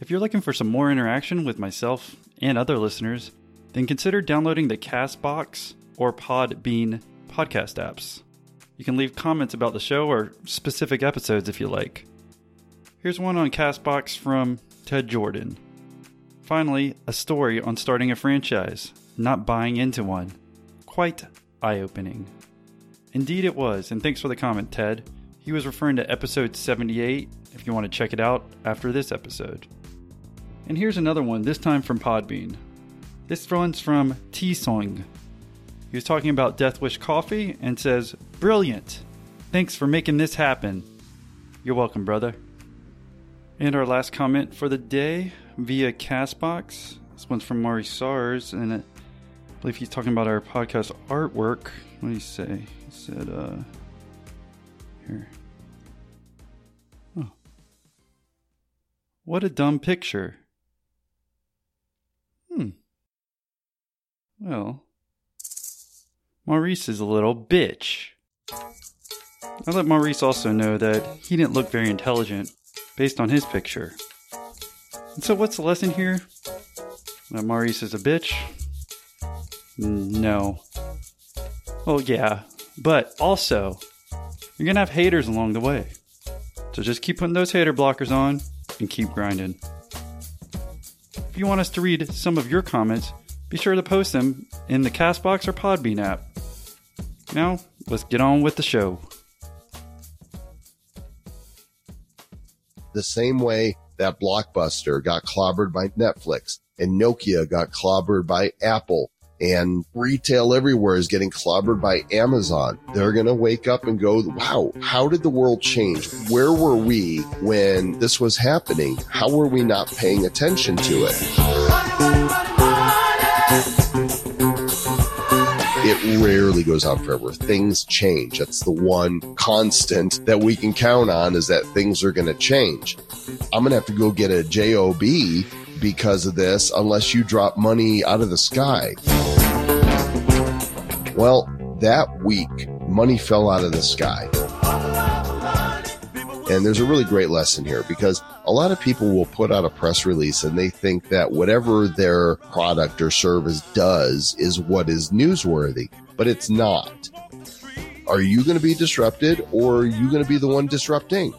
If you're looking for some more interaction with myself and other listeners, then consider downloading the Castbox or Podbean podcast apps. You can leave comments about the show or specific episodes if you like. Here's one on Castbox from Ted Jordan. Finally, a story on starting a franchise, not buying into one. Quite eye opening. Indeed, it was, and thanks for the comment, Ted. He was referring to episode 78 if you want to check it out after this episode. And here's another one, this time from Podbean. This one's from T Song. He was talking about Death Wish Coffee and says, Brilliant! Thanks for making this happen. You're welcome, brother. And our last comment for the day via Castbox. This one's from Mari Sars, and I believe he's talking about our podcast artwork. What did he say? He said, uh, here. Oh. What a dumb picture. Well, Maurice is a little bitch. I let Maurice also know that he didn't look very intelligent based on his picture. And so, what's the lesson here? That Maurice is a bitch? No. Well, yeah, but also, you're gonna have haters along the way. So just keep putting those hater blockers on and keep grinding. If you want us to read some of your comments, be sure to post them in the Castbox or Podbean app. Now, let's get on with the show. The same way that Blockbuster got clobbered by Netflix and Nokia got clobbered by Apple and retail everywhere is getting clobbered by Amazon. They're going to wake up and go, wow, how did the world change? Where were we when this was happening? How were we not paying attention to it? It rarely goes on forever. Things change. That's the one constant that we can count on is that things are going to change. I'm going to have to go get a job because of this unless you drop money out of the sky. Well, that week, money fell out of the sky. And there's a really great lesson here because a lot of people will put out a press release and they think that whatever their product or service does is what is newsworthy, but it's not. Are you going to be disrupted or are you going to be the one disrupting?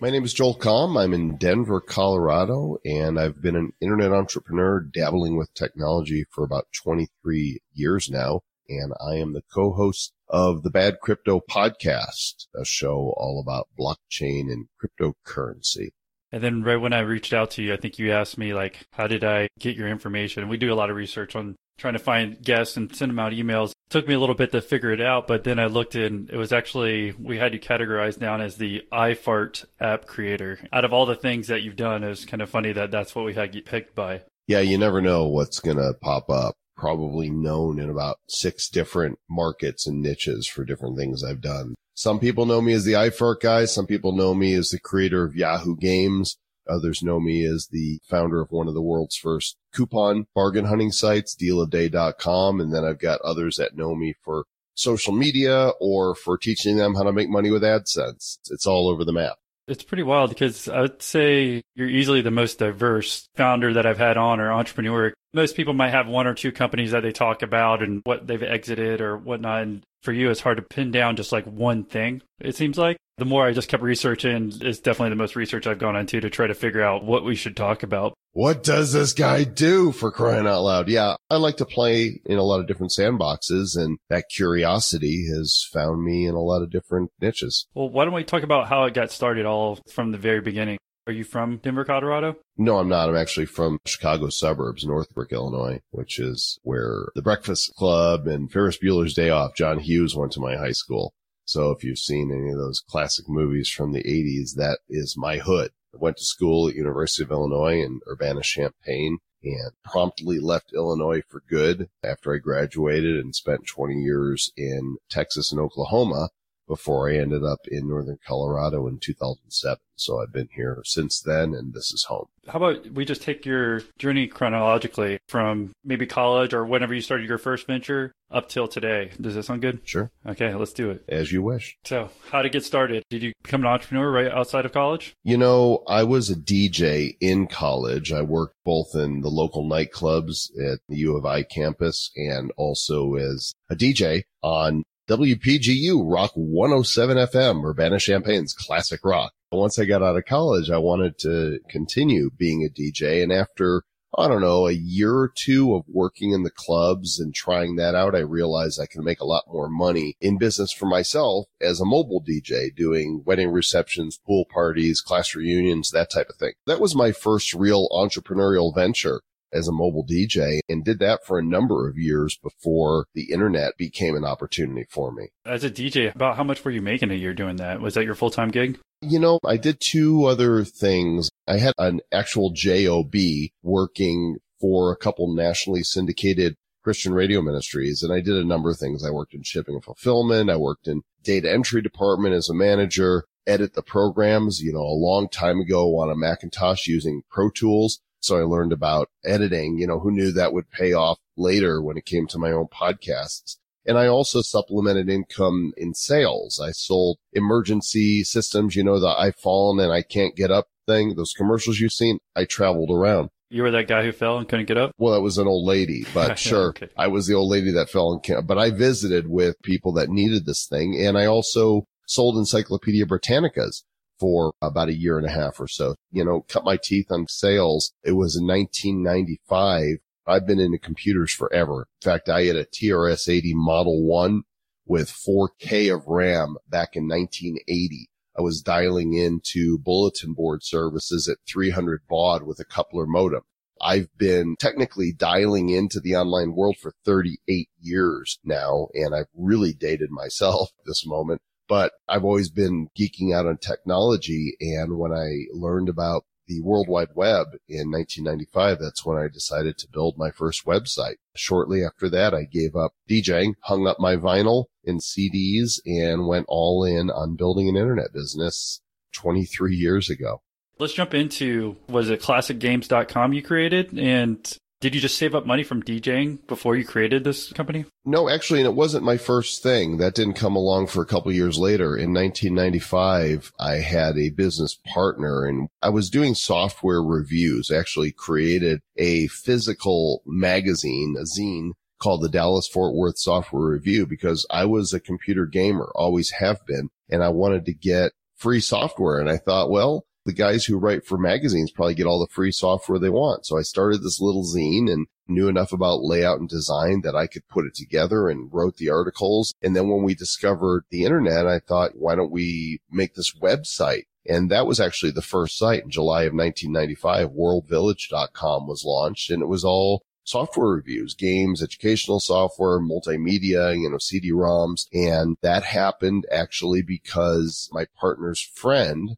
My name is Joel Comm. I'm in Denver, Colorado, and I've been an internet entrepreneur dabbling with technology for about 23 years now. And I am the co-host of the Bad Crypto podcast, a show all about blockchain and cryptocurrency. And then right when I reached out to you, I think you asked me like, how did I get your information? And We do a lot of research on trying to find guests and send them out emails. It took me a little bit to figure it out, but then I looked and it was actually, we had you categorized down as the iFart app creator. Out of all the things that you've done, it was kind of funny that that's what we had you picked by. Yeah, you never know what's going to pop up probably known in about six different markets and niches for different things I've done. Some people know me as the iFart guy. Some people know me as the creator of Yahoo Games. Others know me as the founder of one of the world's first coupon bargain hunting sites, dealofday.com. And then I've got others that know me for social media or for teaching them how to make money with AdSense. It's all over the map. It's pretty wild because I would say you're easily the most diverse founder that I've had on or entrepreneur. Most people might have one or two companies that they talk about and what they've exited or whatnot. And for you, it's hard to pin down just like one thing, it seems like. The more I just kept researching, it's definitely the most research I've gone into to try to figure out what we should talk about. What does this guy do for crying out loud? Yeah, I like to play in a lot of different sandboxes and that curiosity has found me in a lot of different niches. Well, why don't we talk about how it got started all from the very beginning? Are you from Denver, Colorado? No, I'm not. I'm actually from Chicago suburbs, Northbrook, Illinois, which is where the Breakfast Club and Ferris Bueller's Day Off, John Hughes went to my high school. So if you've seen any of those classic movies from the 80s, that is my hood. I went to school at University of Illinois in Urbana-Champaign and promptly left Illinois for good after I graduated and spent 20 years in Texas and Oklahoma before I ended up in Northern Colorado in 2007. So I've been here since then and this is home. How about we just take your journey chronologically from maybe college or whenever you started your first venture up till today? Does that sound good? Sure. Okay, let's do it. As you wish. So, how to get started? Did you become an entrepreneur right outside of college? You know, I was a DJ in college. I worked both in the local nightclubs at the U of I campus and also as a DJ on WPGU Rock 107 FM, Urbana Champaign's classic rock. Once I got out of college, I wanted to continue being a DJ. And after, I don't know, a year or two of working in the clubs and trying that out, I realized I can make a lot more money in business for myself as a mobile DJ doing wedding receptions, pool parties, class reunions, that type of thing. That was my first real entrepreneurial venture as a mobile DJ and did that for a number of years before the internet became an opportunity for me. As a DJ, about how much were you making a year doing that? Was that your full time gig? You know, I did two other things. I had an actual job working for a couple nationally syndicated Christian radio ministries. And I did a number of things. I worked in shipping and fulfillment. I worked in data entry department as a manager, edit the programs, you know, a long time ago on a Macintosh using Pro Tools. So I learned about editing, you know, who knew that would pay off later when it came to my own podcasts. And I also supplemented income in sales. I sold emergency systems, you know, the I've fallen and I can't get up thing, those commercials you've seen. I traveled around. You were that guy who fell and couldn't get up? Well, that was an old lady, but sure. okay. I was the old lady that fell and can't, but I visited with people that needed this thing. And I also sold Encyclopedia Britannicas for about a year and a half or so. You know, cut my teeth on sales. It was in 1995. I've been into computers forever. In fact, I had a TRS-80 Model 1 with 4K of RAM back in 1980. I was dialing into bulletin board services at 300 baud with a coupler modem. I've been technically dialing into the online world for 38 years now, and I've really dated myself this moment but I've always been geeking out on technology. And when I learned about the World Wide Web in 1995, that's when I decided to build my first website. Shortly after that, I gave up DJing, hung up my vinyl and CDs and went all in on building an internet business 23 years ago. Let's jump into was it classicgames.com you created and did you just save up money from DJing before you created this company? No, actually, and it wasn't my first thing. That didn't come along for a couple years later. In 1995, I had a business partner and I was doing software reviews. Actually created a physical magazine, a zine called the Dallas Fort Worth Software Review because I was a computer gamer, always have been, and I wanted to get free software. And I thought, well, the guys who write for magazines probably get all the free software they want. So I started this little zine and knew enough about layout and design that I could put it together and wrote the articles. And then when we discovered the internet, I thought, why don't we make this website? And that was actually the first site in July of 1995. Worldvillage.com was launched and it was all software reviews, games, educational software, multimedia, you know, CD-ROMs. And that happened actually because my partner's friend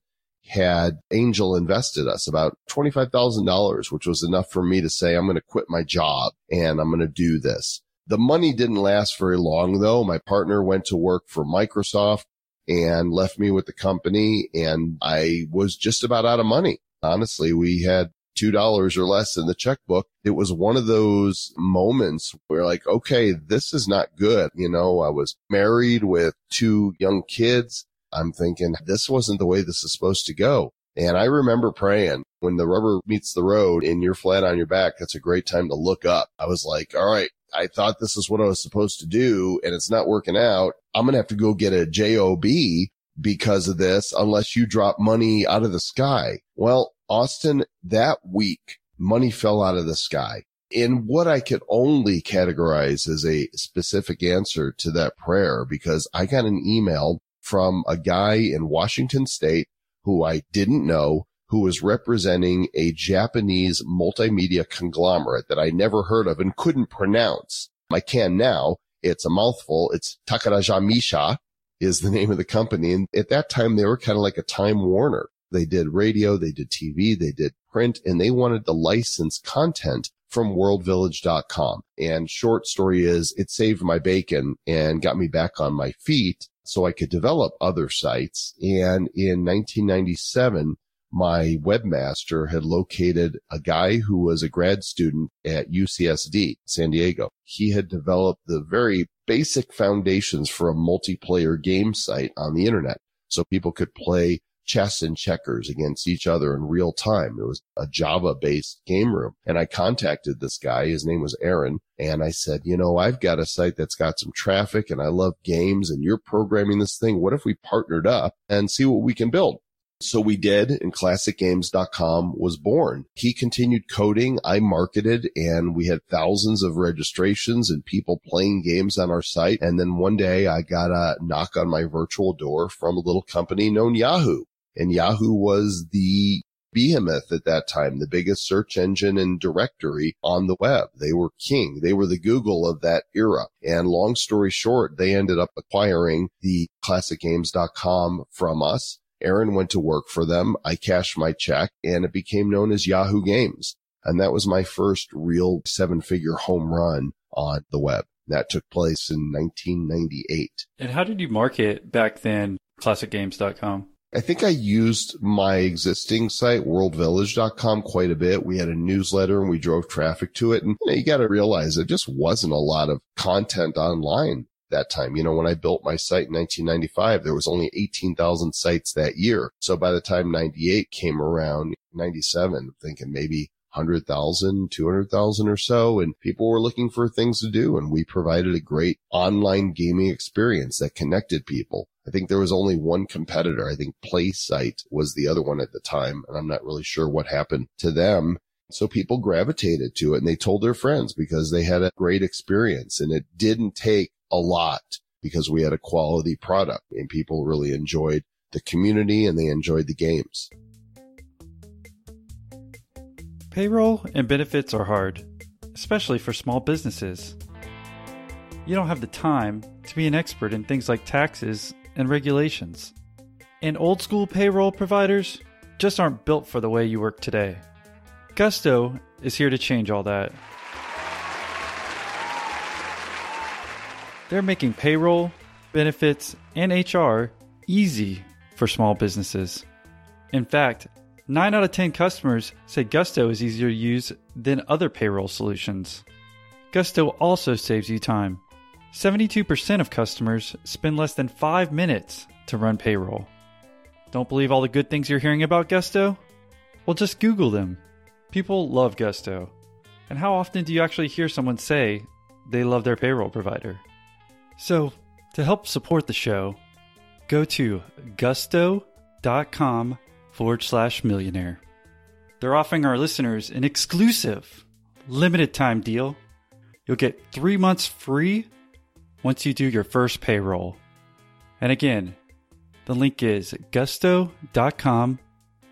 had Angel invested us about $25,000, which was enough for me to say, I'm going to quit my job and I'm going to do this. The money didn't last very long though. My partner went to work for Microsoft and left me with the company and I was just about out of money. Honestly, we had $2 or less in the checkbook. It was one of those moments where like, okay, this is not good. You know, I was married with two young kids. I'm thinking this wasn't the way this is supposed to go. And I remember praying when the rubber meets the road and you're flat on your back. That's a great time to look up. I was like, all right, I thought this is what I was supposed to do and it's not working out. I'm going to have to go get a job because of this unless you drop money out of the sky. Well, Austin, that week, money fell out of the sky. In what I could only categorize as a specific answer to that prayer, because I got an email from a guy in Washington state who I didn't know who was representing a Japanese multimedia conglomerate that I never heard of and couldn't pronounce. I can now. It's a mouthful. It's Takarajimasha is the name of the company. And at that time, they were kind of like a Time Warner. They did radio, they did TV, they did print, and they wanted to license content from worldvillage.com. And short story is it saved my bacon and got me back on my feet so I could develop other sites. And in 1997, my webmaster had located a guy who was a grad student at UCSD, San Diego. He had developed the very basic foundations for a multiplayer game site on the internet. So people could play chess and checkers against each other in real time. It was a Java based game room. And I contacted this guy. His name was Aaron. And I said, you know, I've got a site that's got some traffic and I love games and you're programming this thing. What if we partnered up and see what we can build? So we did and classicgames.com was born. He continued coding. I marketed and we had thousands of registrations and people playing games on our site. And then one day I got a knock on my virtual door from a little company known Yahoo and Yahoo was the behemoth at that time, the biggest search engine and directory on the web. They were king. They were the Google of that era. And long story short, they ended up acquiring the classicgames.com from us. Aaron went to work for them. I cashed my check and it became known as Yahoo Games. And that was my first real seven figure home run on the web. That took place in 1998. And how did you market back then, classicgames.com? I think I used my existing site, worldvillage.com quite a bit. We had a newsletter and we drove traffic to it. And you, know, you got to realize it just wasn't a lot of content online that time. You know, when I built my site in 1995, there was only 18,000 sites that year. So by the time 98 came around, 97, I'm thinking maybe 100,000, 200,000 or so. And people were looking for things to do. And we provided a great online gaming experience that connected people. I think there was only one competitor. I think PlaySite was the other one at the time. And I'm not really sure what happened to them. So people gravitated to it and they told their friends because they had a great experience and it didn't take a lot because we had a quality product and people really enjoyed the community and they enjoyed the games. Payroll and benefits are hard, especially for small businesses. You don't have the time to be an expert in things like taxes and regulations. And old school payroll providers just aren't built for the way you work today. Gusto is here to change all that. They're making payroll, benefits, and HR easy for small businesses. In fact, 9 out of 10 customers say Gusto is easier to use than other payroll solutions. Gusto also saves you time. 72% of customers spend less than 5 minutes to run payroll. Don't believe all the good things you're hearing about Gusto? Well, just Google them. People love Gusto. And how often do you actually hear someone say they love their payroll provider? So, to help support the show, go to gusto.com forward slash millionaire. They're offering our listeners an exclusive limited time deal. You'll get three months free once you do your first payroll. And again, the link is gusto.com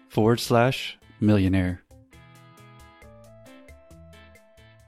forward slash millionaire.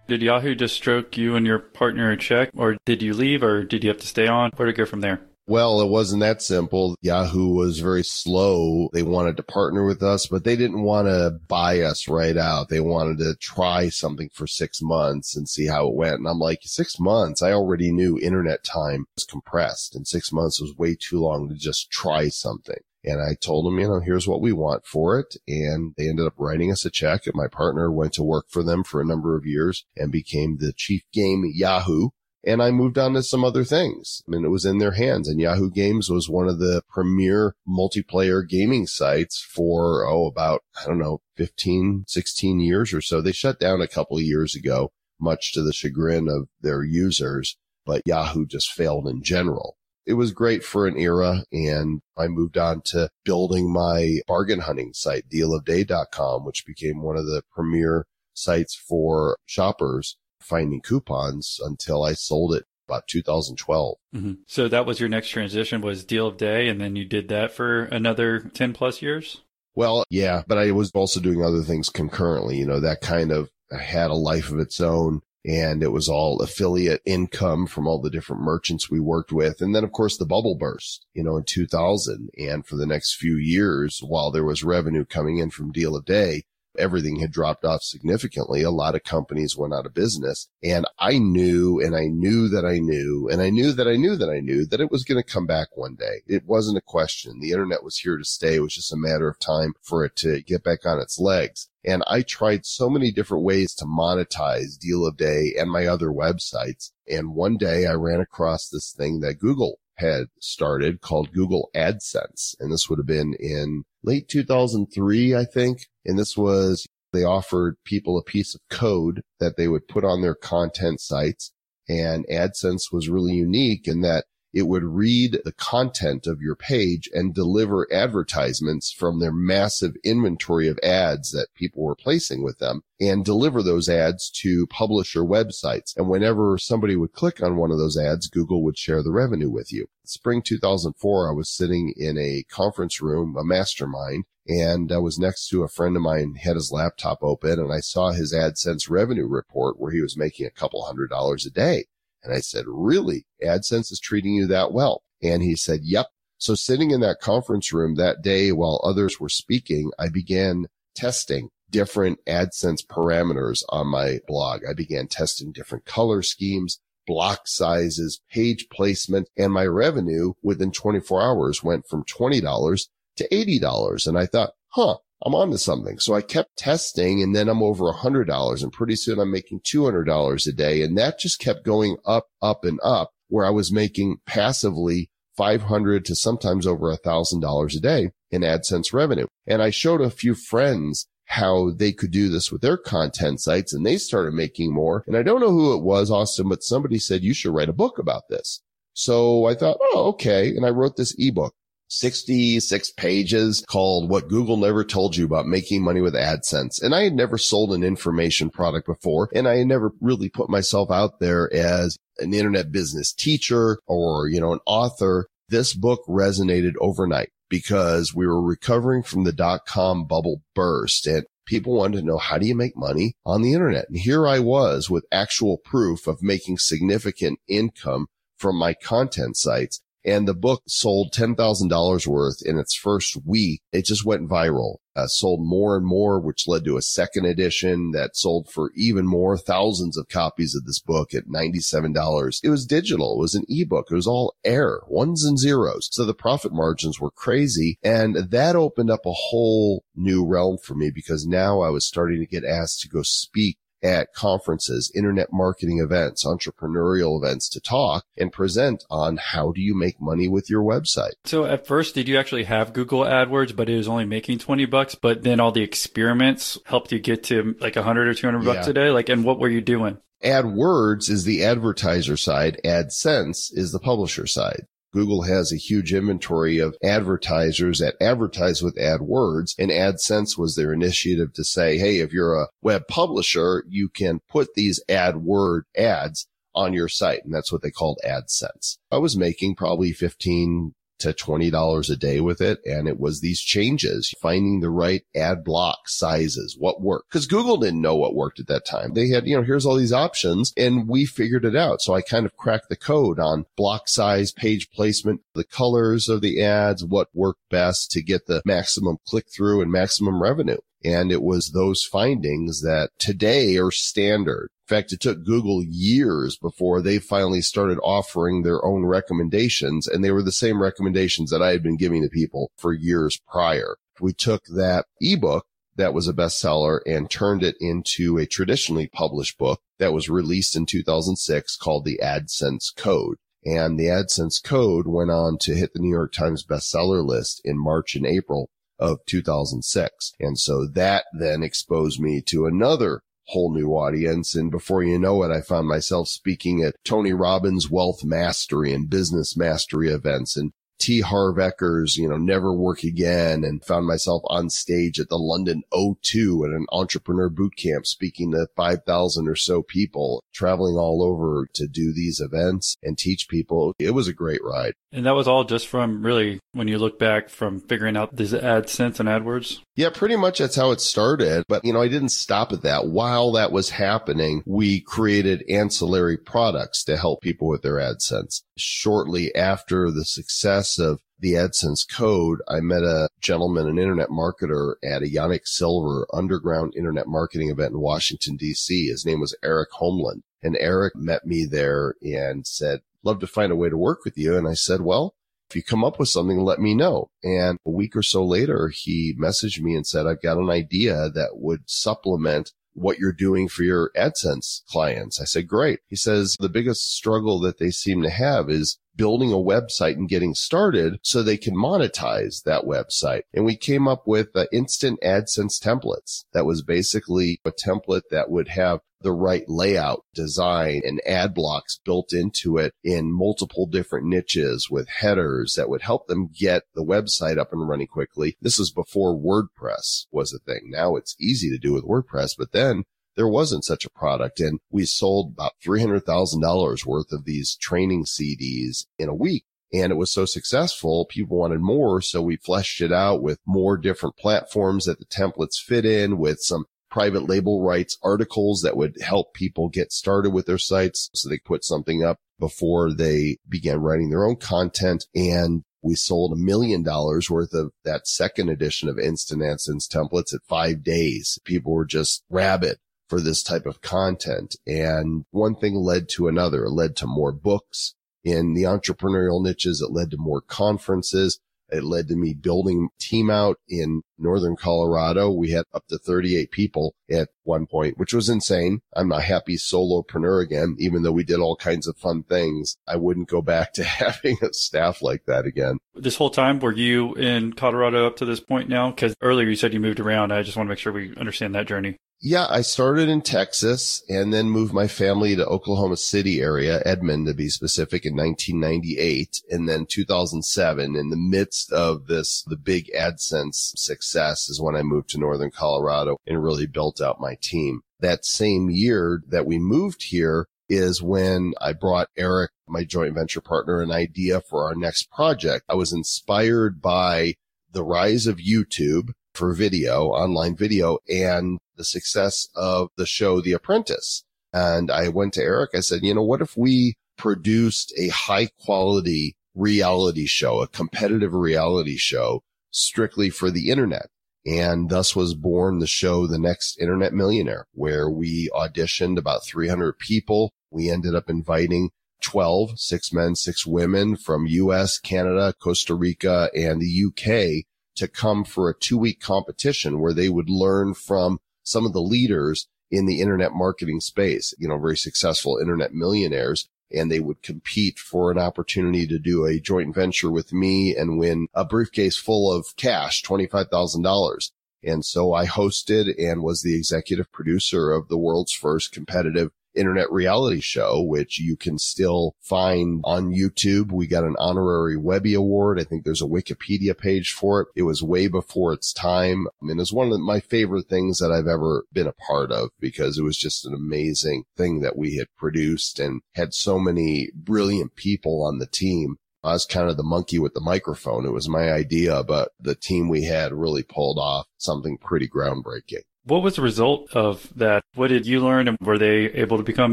Did Yahoo just stroke you and your partner a check, or did you leave, or did you have to stay on? Where to go from there? Well, it wasn't that simple. Yahoo was very slow. They wanted to partner with us, but they didn't want to buy us right out. They wanted to try something for six months and see how it went. And I'm like, six months? I already knew internet time was compressed and six months was way too long to just try something. And I told them, you know, here's what we want for it. And they ended up writing us a check and my partner went to work for them for a number of years and became the chief game Yahoo and I moved on to some other things. I mean, it was in their hands and Yahoo Games was one of the premier multiplayer gaming sites for, oh, about, I don't know, 15, 16 years or so. They shut down a couple of years ago, much to the chagrin of their users, but Yahoo just failed in general. It was great for an era and I moved on to building my bargain hunting site, dealofday.com, which became one of the premier sites for shoppers finding coupons until I sold it about 2012. Mm-hmm. So that was your next transition was Deal of Day, and then you did that for another 10 plus years. Well, yeah, but I was also doing other things concurrently. You know, that kind of had a life of its own. And it was all affiliate income from all the different merchants we worked with. And then, of course, the bubble burst, you know, in 2000. And for the next few years, while there was revenue coming in from Deal of Day, everything had dropped off significantly. A lot of companies went out of business and I knew and I knew that I knew and I knew that I knew that I knew that it was going to come back one day. It wasn't a question. The internet was here to stay. It was just a matter of time for it to get back on its legs. And I tried so many different ways to monetize Deal of Day and my other websites. And one day I ran across this thing that Google had started called Google AdSense. And this would have been in late 2003, I think. And this was, they offered people a piece of code that they would put on their content sites. And AdSense was really unique in that it would read the content of your page and deliver advertisements from their massive inventory of ads that people were placing with them and deliver those ads to publisher websites. And whenever somebody would click on one of those ads, Google would share the revenue with you. Spring 2004, I was sitting in a conference room, a mastermind, and I was next to a friend of mine had his laptop open and I saw his AdSense revenue report where he was making a couple hundred dollars a day. And I said, really? AdSense is treating you that well? And he said, yep. So sitting in that conference room that day while others were speaking, I began testing different AdSense parameters on my blog. I began testing different color schemes, block sizes, page placement, and my revenue within 24 hours went from $20 to $80. And I thought, huh, I'm onto something. So I kept testing and then I'm over a hundred dollars and pretty soon I'm making $200 a day. And that just kept going up, up and up where I was making passively 500 to sometimes over a thousand dollars a day in AdSense revenue. And I showed a few friends how they could do this with their content sites and they started making more. And I don't know who it was, Austin, but somebody said you should write a book about this. So I thought, oh, okay. And I wrote this ebook. 66 pages called What Google Never Told You About Making Money with AdSense. And I had never sold an information product before, and I had never really put myself out there as an internet business teacher or, you know, an author. This book resonated overnight because we were recovering from the dot com bubble burst and people wanted to know how do you make money on the internet? And here I was with actual proof of making significant income from my content sites. And the book sold $10,000 worth in its first week. It just went viral, uh, sold more and more, which led to a second edition that sold for even more thousands of copies of this book at $97. It was digital. It was an ebook. It was all air, ones and zeros. So the profit margins were crazy. And that opened up a whole new realm for me because now I was starting to get asked to go speak at conferences, internet marketing events, entrepreneurial events to talk and present on how do you make money with your website. So at first, did you actually have Google AdWords, but it was only making 20 bucks, but then all the experiments helped you get to like 100 or 200 bucks yeah. a day? Like, and what were you doing? AdWords is the advertiser side. AdSense is the publisher side. Google has a huge inventory of advertisers that advertise with AdWords and AdSense was their initiative to say, Hey, if you're a web publisher, you can put these AdWord ads on your site. And that's what they called AdSense. I was making probably 15 to $20 a day with it. And it was these changes, finding the right ad block sizes, what worked. Cause Google didn't know what worked at that time. They had, you know, here's all these options and we figured it out. So I kind of cracked the code on block size, page placement, the colors of the ads, what worked best to get the maximum click through and maximum revenue. And it was those findings that today are standard. Fact, it took Google years before they finally started offering their own recommendations. And they were the same recommendations that I had been giving to people for years prior. We took that ebook that was a bestseller and turned it into a traditionally published book that was released in 2006 called the AdSense Code. And the AdSense Code went on to hit the New York Times bestseller list in March and April of 2006. And so that then exposed me to another whole new audience. And before you know it, I found myself speaking at Tony Robbins wealth mastery and business mastery events and T. Harv Eker's, you know, never work again and found myself on stage at the London O2 at an entrepreneur boot camp speaking to 5,000 or so people traveling all over to do these events and teach people. It was a great ride. And that was all just from really when you look back from figuring out these AdSense and AdWords? Yeah, pretty much that's how it started. But, you know, I didn't stop at that. While that was happening, we created ancillary products to help people with their AdSense. Shortly after the success of the AdSense code, I met a gentleman, an internet marketer at a Yanik Silver underground internet marketing event in Washington, DC. His name was Eric Holmlund. And Eric met me there and said, love to find a way to work with you. And I said, well, if you come up with something, let me know. And a week or so later, he messaged me and said, I've got an idea that would supplement what you're doing for your AdSense clients. I said, great. He says the biggest struggle that they seem to have is building a website and getting started so they can monetize that website. And we came up with uh, instant AdSense templates. That was basically a template that would have the right layout, design and ad blocks built into it in multiple different niches with headers that would help them get the website up and running quickly. This was before WordPress was a thing. Now it's easy to do with WordPress, but then there wasn't such a product. And we sold about $300,000 worth of these training CDs in a week. And it was so successful, people wanted more. So we fleshed it out with more different platforms that the templates fit in with some private label rights articles that would help people get started with their sites. So they put something up before they began writing their own content. And we sold a million dollars worth of that second edition of Instant AdSense templates at five days. People were just rabid for this type of content. And one thing led to another. It led to more books in the entrepreneurial niches. It led to more conferences. It led to me building team out in northern Colorado. We had up to 38 people at one point, which was insane. I'm a happy solopreneur again, even though we did all kinds of fun things. I wouldn't go back to having a staff like that again. This whole time, were you in Colorado up to this point now? Because earlier you said you moved around. I just want to make sure we understand that journey. Yeah, I started in Texas and then moved my family to Oklahoma City area, Edmond to be specific, in 1998. And then 2007, in the midst of this, the big AdSense success is when I moved to Northern Colorado and really built out my team. That same year that we moved here is when I brought Eric, my joint venture partner, an idea for our next project. I was inspired by the rise of YouTube for video, online video and the success of the show The Apprentice. And I went to Eric. I said, you know, what if we produced a high quality reality show, a competitive reality show strictly for the internet? And thus was born the show, The Next Internet Millionaire, where we auditioned about 300 people. We ended up inviting 12, six men, six women from US, Canada, Costa Rica, and the UK to come for a two week competition where they would learn from some of the leaders in the internet marketing space, you know, very successful internet millionaires. And they would compete for an opportunity to do a joint venture with me and win a briefcase full of cash, $25,000. And so I hosted and was the executive producer of the world's first competitive internet reality show, which you can still find on YouTube. We got an honorary Webby award. I think there's a Wikipedia page for it. It was way before its time. Mean, it's one of my favorite things that I've ever been a part of because it was just an amazing thing that we had produced and had so many brilliant people on the team. I was kind of the monkey with the microphone. It was my idea, but the team we had really pulled off something pretty groundbreaking. What was the result of that? What did you learn? And were they able to become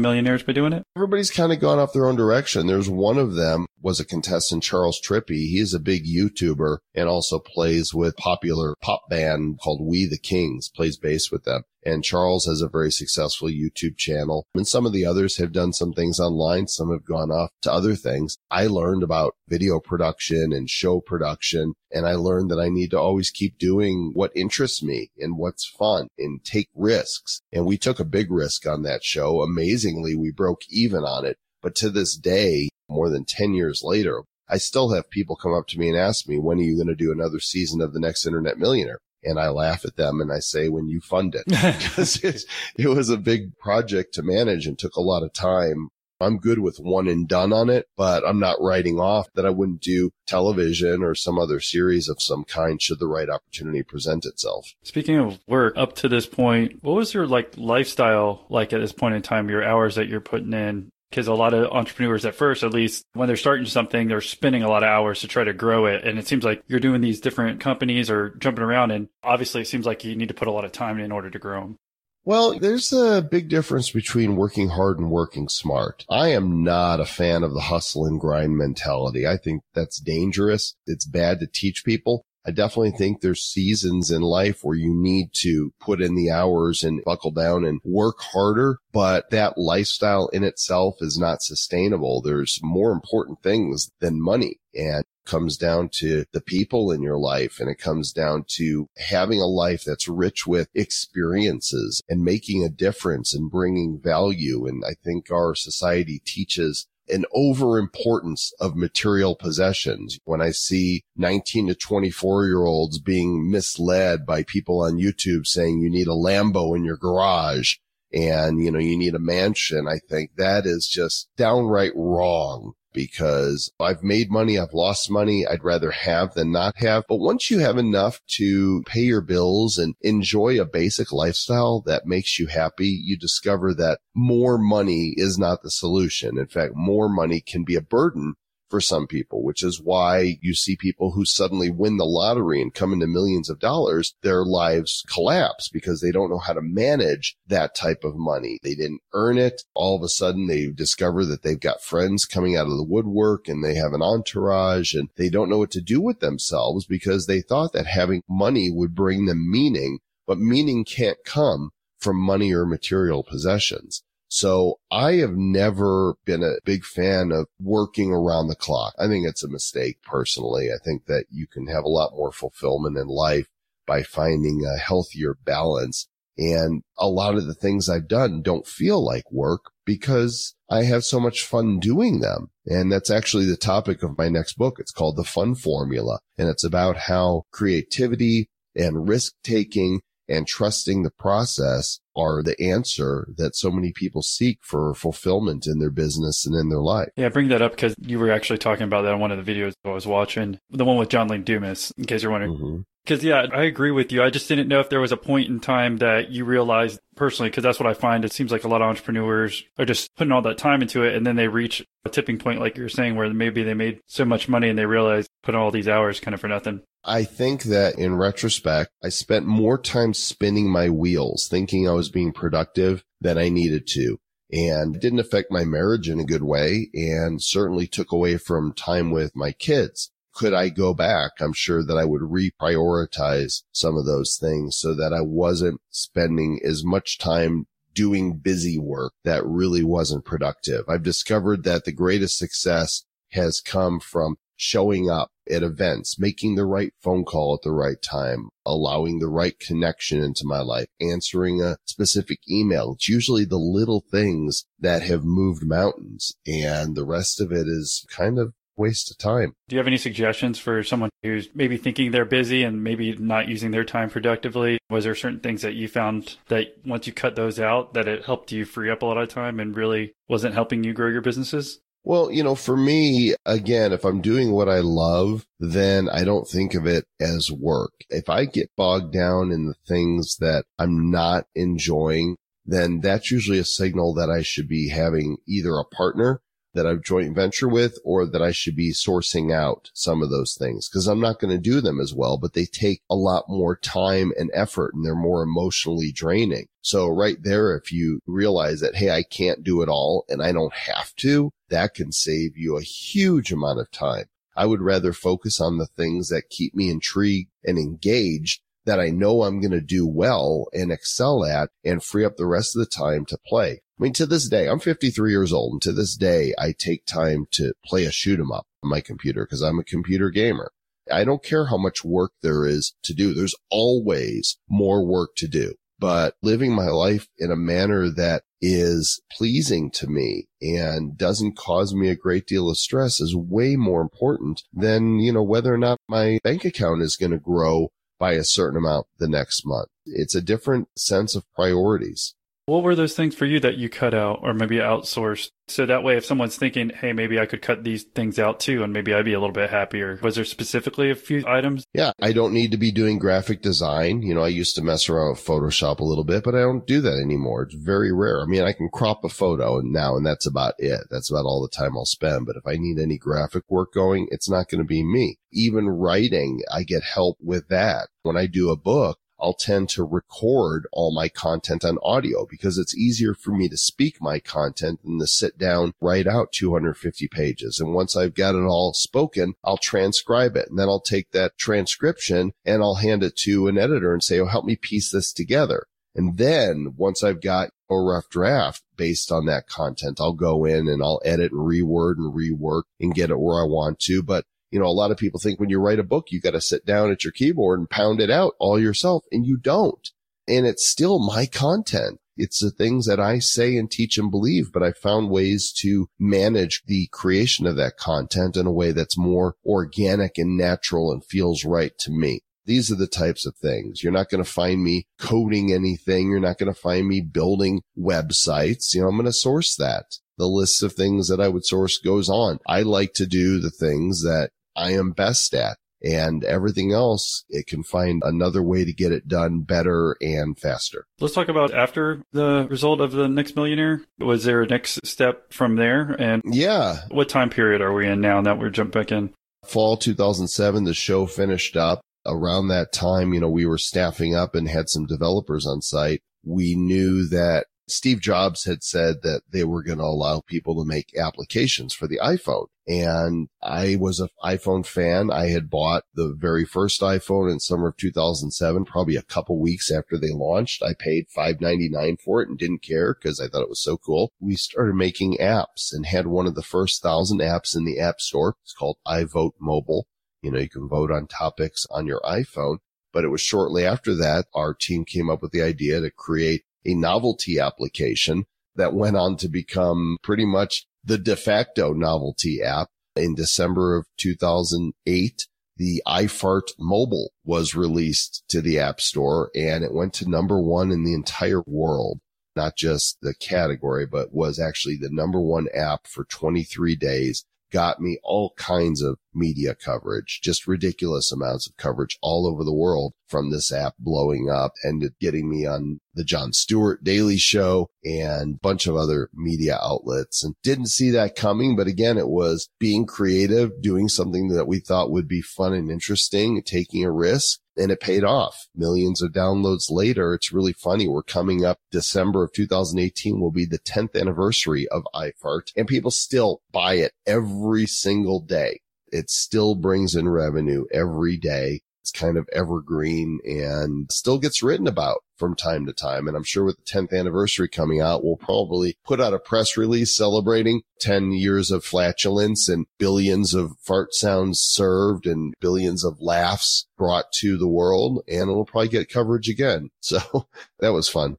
millionaires by doing it? Everybody's kind of gone off their own direction. There's one of them was a contestant, Charles Trippy. He's a big YouTuber and also plays with popular pop band called We the Kings, plays bass with them. And Charles has a very successful YouTube channel. And some of the others have done some things online. Some have gone off to other things. I learned about video production and show production. And I learned that I need to always keep doing what interests me and what's fun and take risks. And we took a big risk on that show. Amazingly, we broke even on it. But to this day, more than 10 years later, I still have people come up to me and ask me, when are you going to do another season of the next internet millionaire? And I laugh at them and I say, when you fund it, because it, it was a big project to manage and took a lot of time. I'm good with one and done on it, but I'm not writing off that I wouldn't do television or some other series of some kind should the right opportunity present itself. Speaking of work, up to this point, what was your like lifestyle like at this point in time, your hours that you're putting in? Because a lot of entrepreneurs at first at least when they're starting something they're spending a lot of hours to try to grow it and it seems like you're doing these different companies or jumping around and obviously it seems like you need to put a lot of time in order to grow them Well, there's a big difference between working hard and working smart. I am not a fan of the hustle and grind mentality. I think that's dangerous. It's bad to teach people. I definitely think there's seasons in life where you need to put in the hours and buckle down and work harder, but that lifestyle in itself is not sustainable. There's more important things than money and comes down to the people in your life and it comes down to having a life that's rich with experiences and making a difference and bringing value. And I think our society teaches an overimportance of material possessions. When I see 19 to 24 year olds being misled by people on YouTube saying you need a Lambo in your garage and, you know, you need a mansion, I think that is just downright wrong because I've made money, I've lost money. I'd rather have than not have. But once you have enough to pay your bills and enjoy a basic lifestyle that makes you happy, you discover that more money is not the solution. In fact, more money can be a burden for some people, which is why you see people who suddenly win the lottery and come into millions of dollars, their lives collapse because they don't know how to manage that type of money. They didn't earn it. All of a sudden they discover that they've got friends coming out of the woodwork and they have an entourage and they don't know what to do with themselves because they thought that having money would bring them meaning, but meaning can't come from money or material possessions. So I have never been a big fan of working around the clock. I think it's a mistake personally. I think that you can have a lot more fulfillment in life by finding a healthier balance. And a lot of the things I've done don't feel like work because I have so much fun doing them. And that's actually the topic of my next book. It's called The Fun Formula. And it's about how creativity and risk taking and trusting the process are the answer that so many people seek for fulfillment in their business and in their life. Yeah, I bring that up because you were actually talking about that in one of the videos I was watching, the one with John Lee Dumas, in case you're wondering. Mm-hmm. Because, yeah, I agree with you. I just didn't know if there was a point in time that you realized personally, because that's what I find. It seems like a lot of entrepreneurs are just putting all that time into it and then they reach a tipping point, like you're saying, where maybe they made so much money and they realize putting all these hours kind of for nothing. I think that in retrospect, I spent more time spinning my wheels thinking I was being productive than I needed to. And it didn't affect my marriage in a good way and certainly took away from time with my kids. Could I go back? I'm sure that I would reprioritize some of those things so that I wasn't spending as much time doing busy work that really wasn't productive. I've discovered that the greatest success has come from showing up at events, making the right phone call at the right time, allowing the right connection into my life, answering a specific email. It's usually the little things that have moved mountains and the rest of it is kind of waste of time. Do you have any suggestions for someone who's maybe thinking they're busy and maybe not using their time productively? Was there certain things that you found that once you cut those out, that it helped you free up a lot of time and really wasn't helping you grow your businesses? Well, you know, for me, again, if I'm doing what I love, then I don't think of it as work. If I get bogged down in the things that I'm not enjoying, then that's usually a signal that I should be having either a partner that I've joint venture with or that I should be sourcing out some of those things because I'm not going to do them as well, but they take a lot more time and effort and they're more emotionally draining. So right there, if you realize that, Hey, I can't do it all and I don't have to, that can save you a huge amount of time. I would rather focus on the things that keep me intrigued and engaged that I know I'm going to do well and excel at and free up the rest of the time to play. I mean, to this day, I'm 53 years old and to this day, I take time to play a shoot 'em up on my computer because I'm a computer gamer. I don't care how much work there is to do. There's always more work to do, but living my life in a manner that is pleasing to me and doesn't cause me a great deal of stress is way more important than, you know, whether or not my bank account is going to grow by a certain amount the next month. It's a different sense of priorities. What were those things for you that you cut out or maybe outsourced? So that way, if someone's thinking, hey, maybe I could cut these things out too, and maybe I'd be a little bit happier. Was there specifically a few items? Yeah, I don't need to be doing graphic design. You know, I used to mess around with Photoshop a little bit, but I don't do that anymore. It's very rare. I mean, I can crop a photo now and that's about it. That's about all the time I'll spend. But if I need any graphic work going, it's not going to be me. Even writing, I get help with that. When I do a book, I'll tend to record all my content on audio because it's easier for me to speak my content than to sit down, write out 250 pages. And once I've got it all spoken, I'll transcribe it and then I'll take that transcription and I'll hand it to an editor and say, Oh, help me piece this together. And then once I've got a rough draft based on that content, I'll go in and I'll edit and reword and rework and get it where I want to. But you know, a lot of people think when you write a book, you got to sit down at your keyboard and pound it out all yourself and you don't. And it's still my content. It's the things that I say and teach and believe, but I found ways to manage the creation of that content in a way that's more organic and natural and feels right to me. These are the types of things. You're not going to find me coding anything. You're not going to find me building websites. You know, I'm going to source that. The list of things that I would source goes on. I like to do the things that I am best at and everything else, it can find another way to get it done better and faster. Let's talk about after the result of the next millionaire. Was there a next step from there? And yeah, what time period are we in now that we're jump back in? Fall 2007, the show finished up. Around that time, you know, we were staffing up and had some developers on site. We knew that Steve Jobs had said that they were going to allow people to make applications for the iPhone. And I was an iPhone fan. I had bought the very first iPhone in summer of 2007, probably a couple weeks after they launched. I paid $5.99 for it and didn't care because I thought it was so cool. We started making apps and had one of the first thousand apps in the app store. It's called iVote Mobile. You know, you can vote on topics on your iPhone. But it was shortly after that, our team came up with the idea to create a novelty application that went on to become pretty much the de facto novelty app. In December of 2008, the iFart mobile was released to the app store and it went to number one in the entire world. Not just the category, but was actually the number one app for 23 days got me all kinds of media coverage, just ridiculous amounts of coverage all over the world from this app blowing up and getting me on the Jon Stewart Daily Show and bunch of other media outlets and didn't see that coming. But again, it was being creative, doing something that we thought would be fun and interesting, taking a risk and it paid off. Millions of downloads later. It's really funny. We're coming up December of 2018 will be the 10th anniversary of iFart and people still buy it every single day. It still brings in revenue every day. It's kind of evergreen and still gets written about from time to time. And I'm sure with the 10th anniversary coming out, we'll probably put out a press release celebrating 10 years of flatulence and billions of fart sounds served and billions of laughs brought to the world. And it'll probably get coverage again. So that was fun.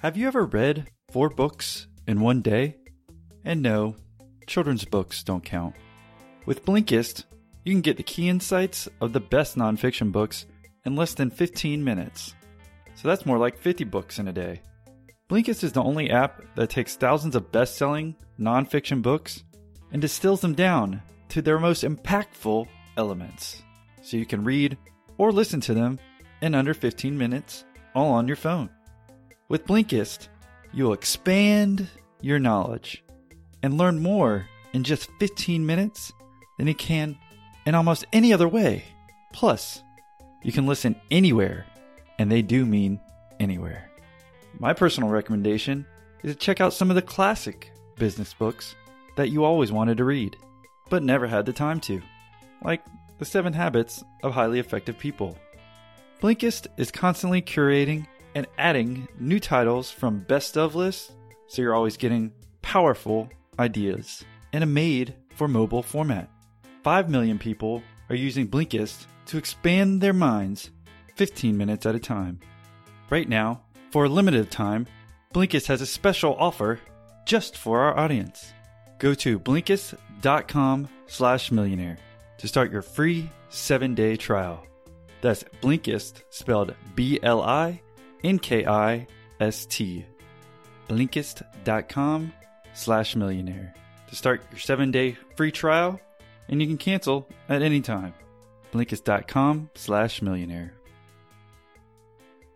Have you ever read four books in one day? And no, children's books don't count. With Blinkist, you can get the key insights of the best nonfiction books in less than 15 minutes. So that's more like 50 books in a day. Blinkist is the only app that takes thousands of best selling nonfiction books and distills them down to their most impactful elements. So you can read or listen to them in under 15 minutes, all on your phone. With Blinkist, you'll expand your knowledge and learn more in just 15 minutes than you can in almost any other way. Plus, you can listen anywhere, and they do mean anywhere. My personal recommendation is to check out some of the classic business books that you always wanted to read, but never had the time to, like The Seven Habits of Highly Effective People. Blinkist is constantly curating and adding new titles from best of lists, so you're always getting powerful ideas in a made for mobile format. 5 million people are using Blinkist to expand their minds 15 minutes at a time. Right now, for a limited time, Blinkist has a special offer just for our audience. Go to Blinkist.com slash millionaire to start your free 7-day trial. That's Blinkist spelled B-L-I-N-K-I-S-T. Blinkist.com slash millionaire to start your 7-day free trial and you can cancel at any time. Blinkist.com slash millionaire.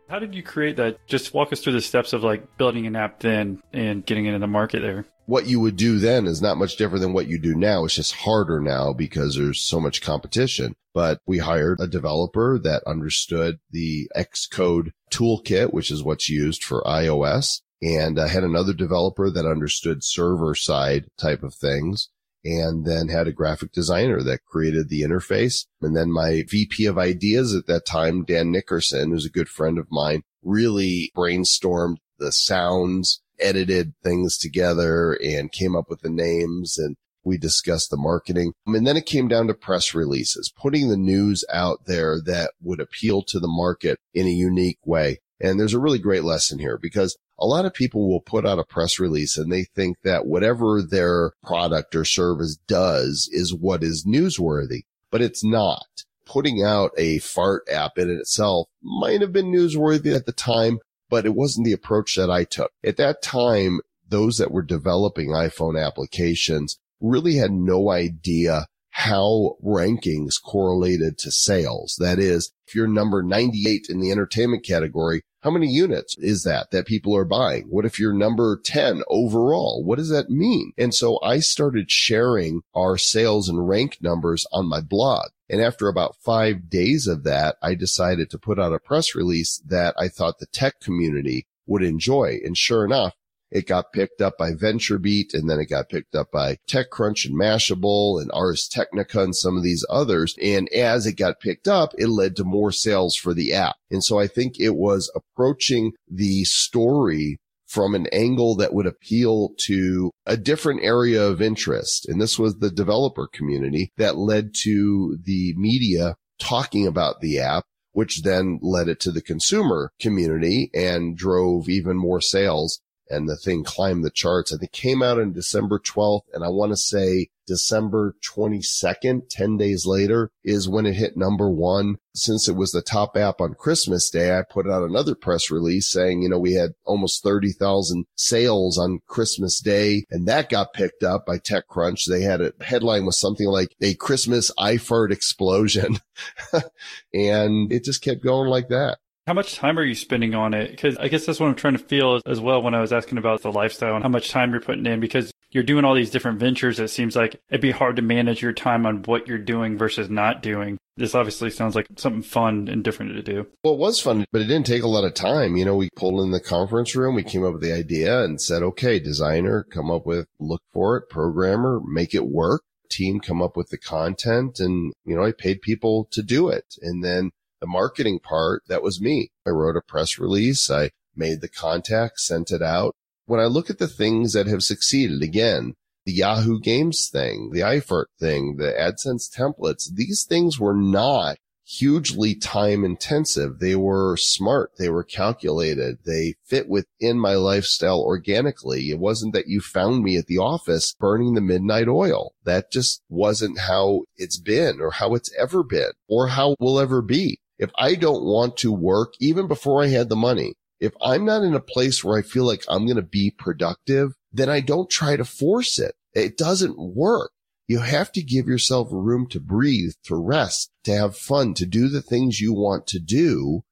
How did you create that? Just walk us through the steps of like building an app then and getting it in the market there. What you would do then is not much different than what you do now. It's just harder now because there's so much competition. But we hired a developer that understood the Xcode toolkit, which is what's used for iOS and I had another developer that understood server side type of things and then had a graphic designer that created the interface. And then my VP of ideas at that time, Dan Nickerson, who's a good friend of mine, really brainstormed the sounds, edited things together and came up with the names and we discussed the marketing. And then it came down to press releases, putting the news out there that would appeal to the market in a unique way. And there's a really great lesson here because a lot of people will put out a press release and they think that whatever their product or service does is what is newsworthy, but it's not. Putting out a fart app in itself might have been newsworthy at the time, but it wasn't the approach that I took. At that time, those that were developing iPhone applications really had no idea how rankings correlated to sales. That is, if you're number 98 in the entertainment category, how many units is that that people are buying? What if you're number 10 overall? What does that mean? And so I started sharing our sales and rank numbers on my blog. And after about five days of that, I decided to put out a press release that I thought the tech community would enjoy. And sure enough, it got picked up by VentureBeat and then it got picked up by TechCrunch and Mashable and Ars Technica and some of these others. And as it got picked up, it led to more sales for the app. And so I think it was approaching the story from an angle that would appeal to a different area of interest. And this was the developer community that led to the media talking about the app which then led it to the consumer community and drove even more sales and the thing climbed the charts. I think came out on December 12th. And I want to say December 22nd, 10 days later is when it hit number one. Since it was the top app on Christmas Day, I put out another press release saying, you know, we had almost 30,000 sales on Christmas Day and that got picked up by TechCrunch. They had a headline with something like a Christmas iFart explosion and it just kept going like that. How much time are you spending on it? Because I guess that's what I'm trying to feel as well when I was asking about the lifestyle and how much time you're putting in because you're doing all these different ventures. It seems like it'd be hard to manage your time on what you're doing versus not doing. This obviously sounds like something fun and different to do. Well, it was fun, but it didn't take a lot of time. You know, we pulled in the conference room, we came up with the idea and said, okay, designer, come up with, look for it, programmer, make it work team come up with the content and, you know, I paid people to do it. And then the marketing part, that was me. I wrote a press release. I made the contact, sent it out. When I look at the things that have succeeded, again, the Yahoo Games thing, the iFart thing, the AdSense templates, these things were not hugely time intensive. They were smart. They were calculated. They fit within my lifestyle organically. It wasn't that you found me at the office burning the midnight oil. That just wasn't how it's been or how it's ever been or how will ever be. If I don't want to work, even before I had the money, if I'm not in a place where I feel like I'm going to be productive, then I don't try to force it. It doesn't work. You have to give yourself room to breathe, to rest, to have fun, to do the things you want to do.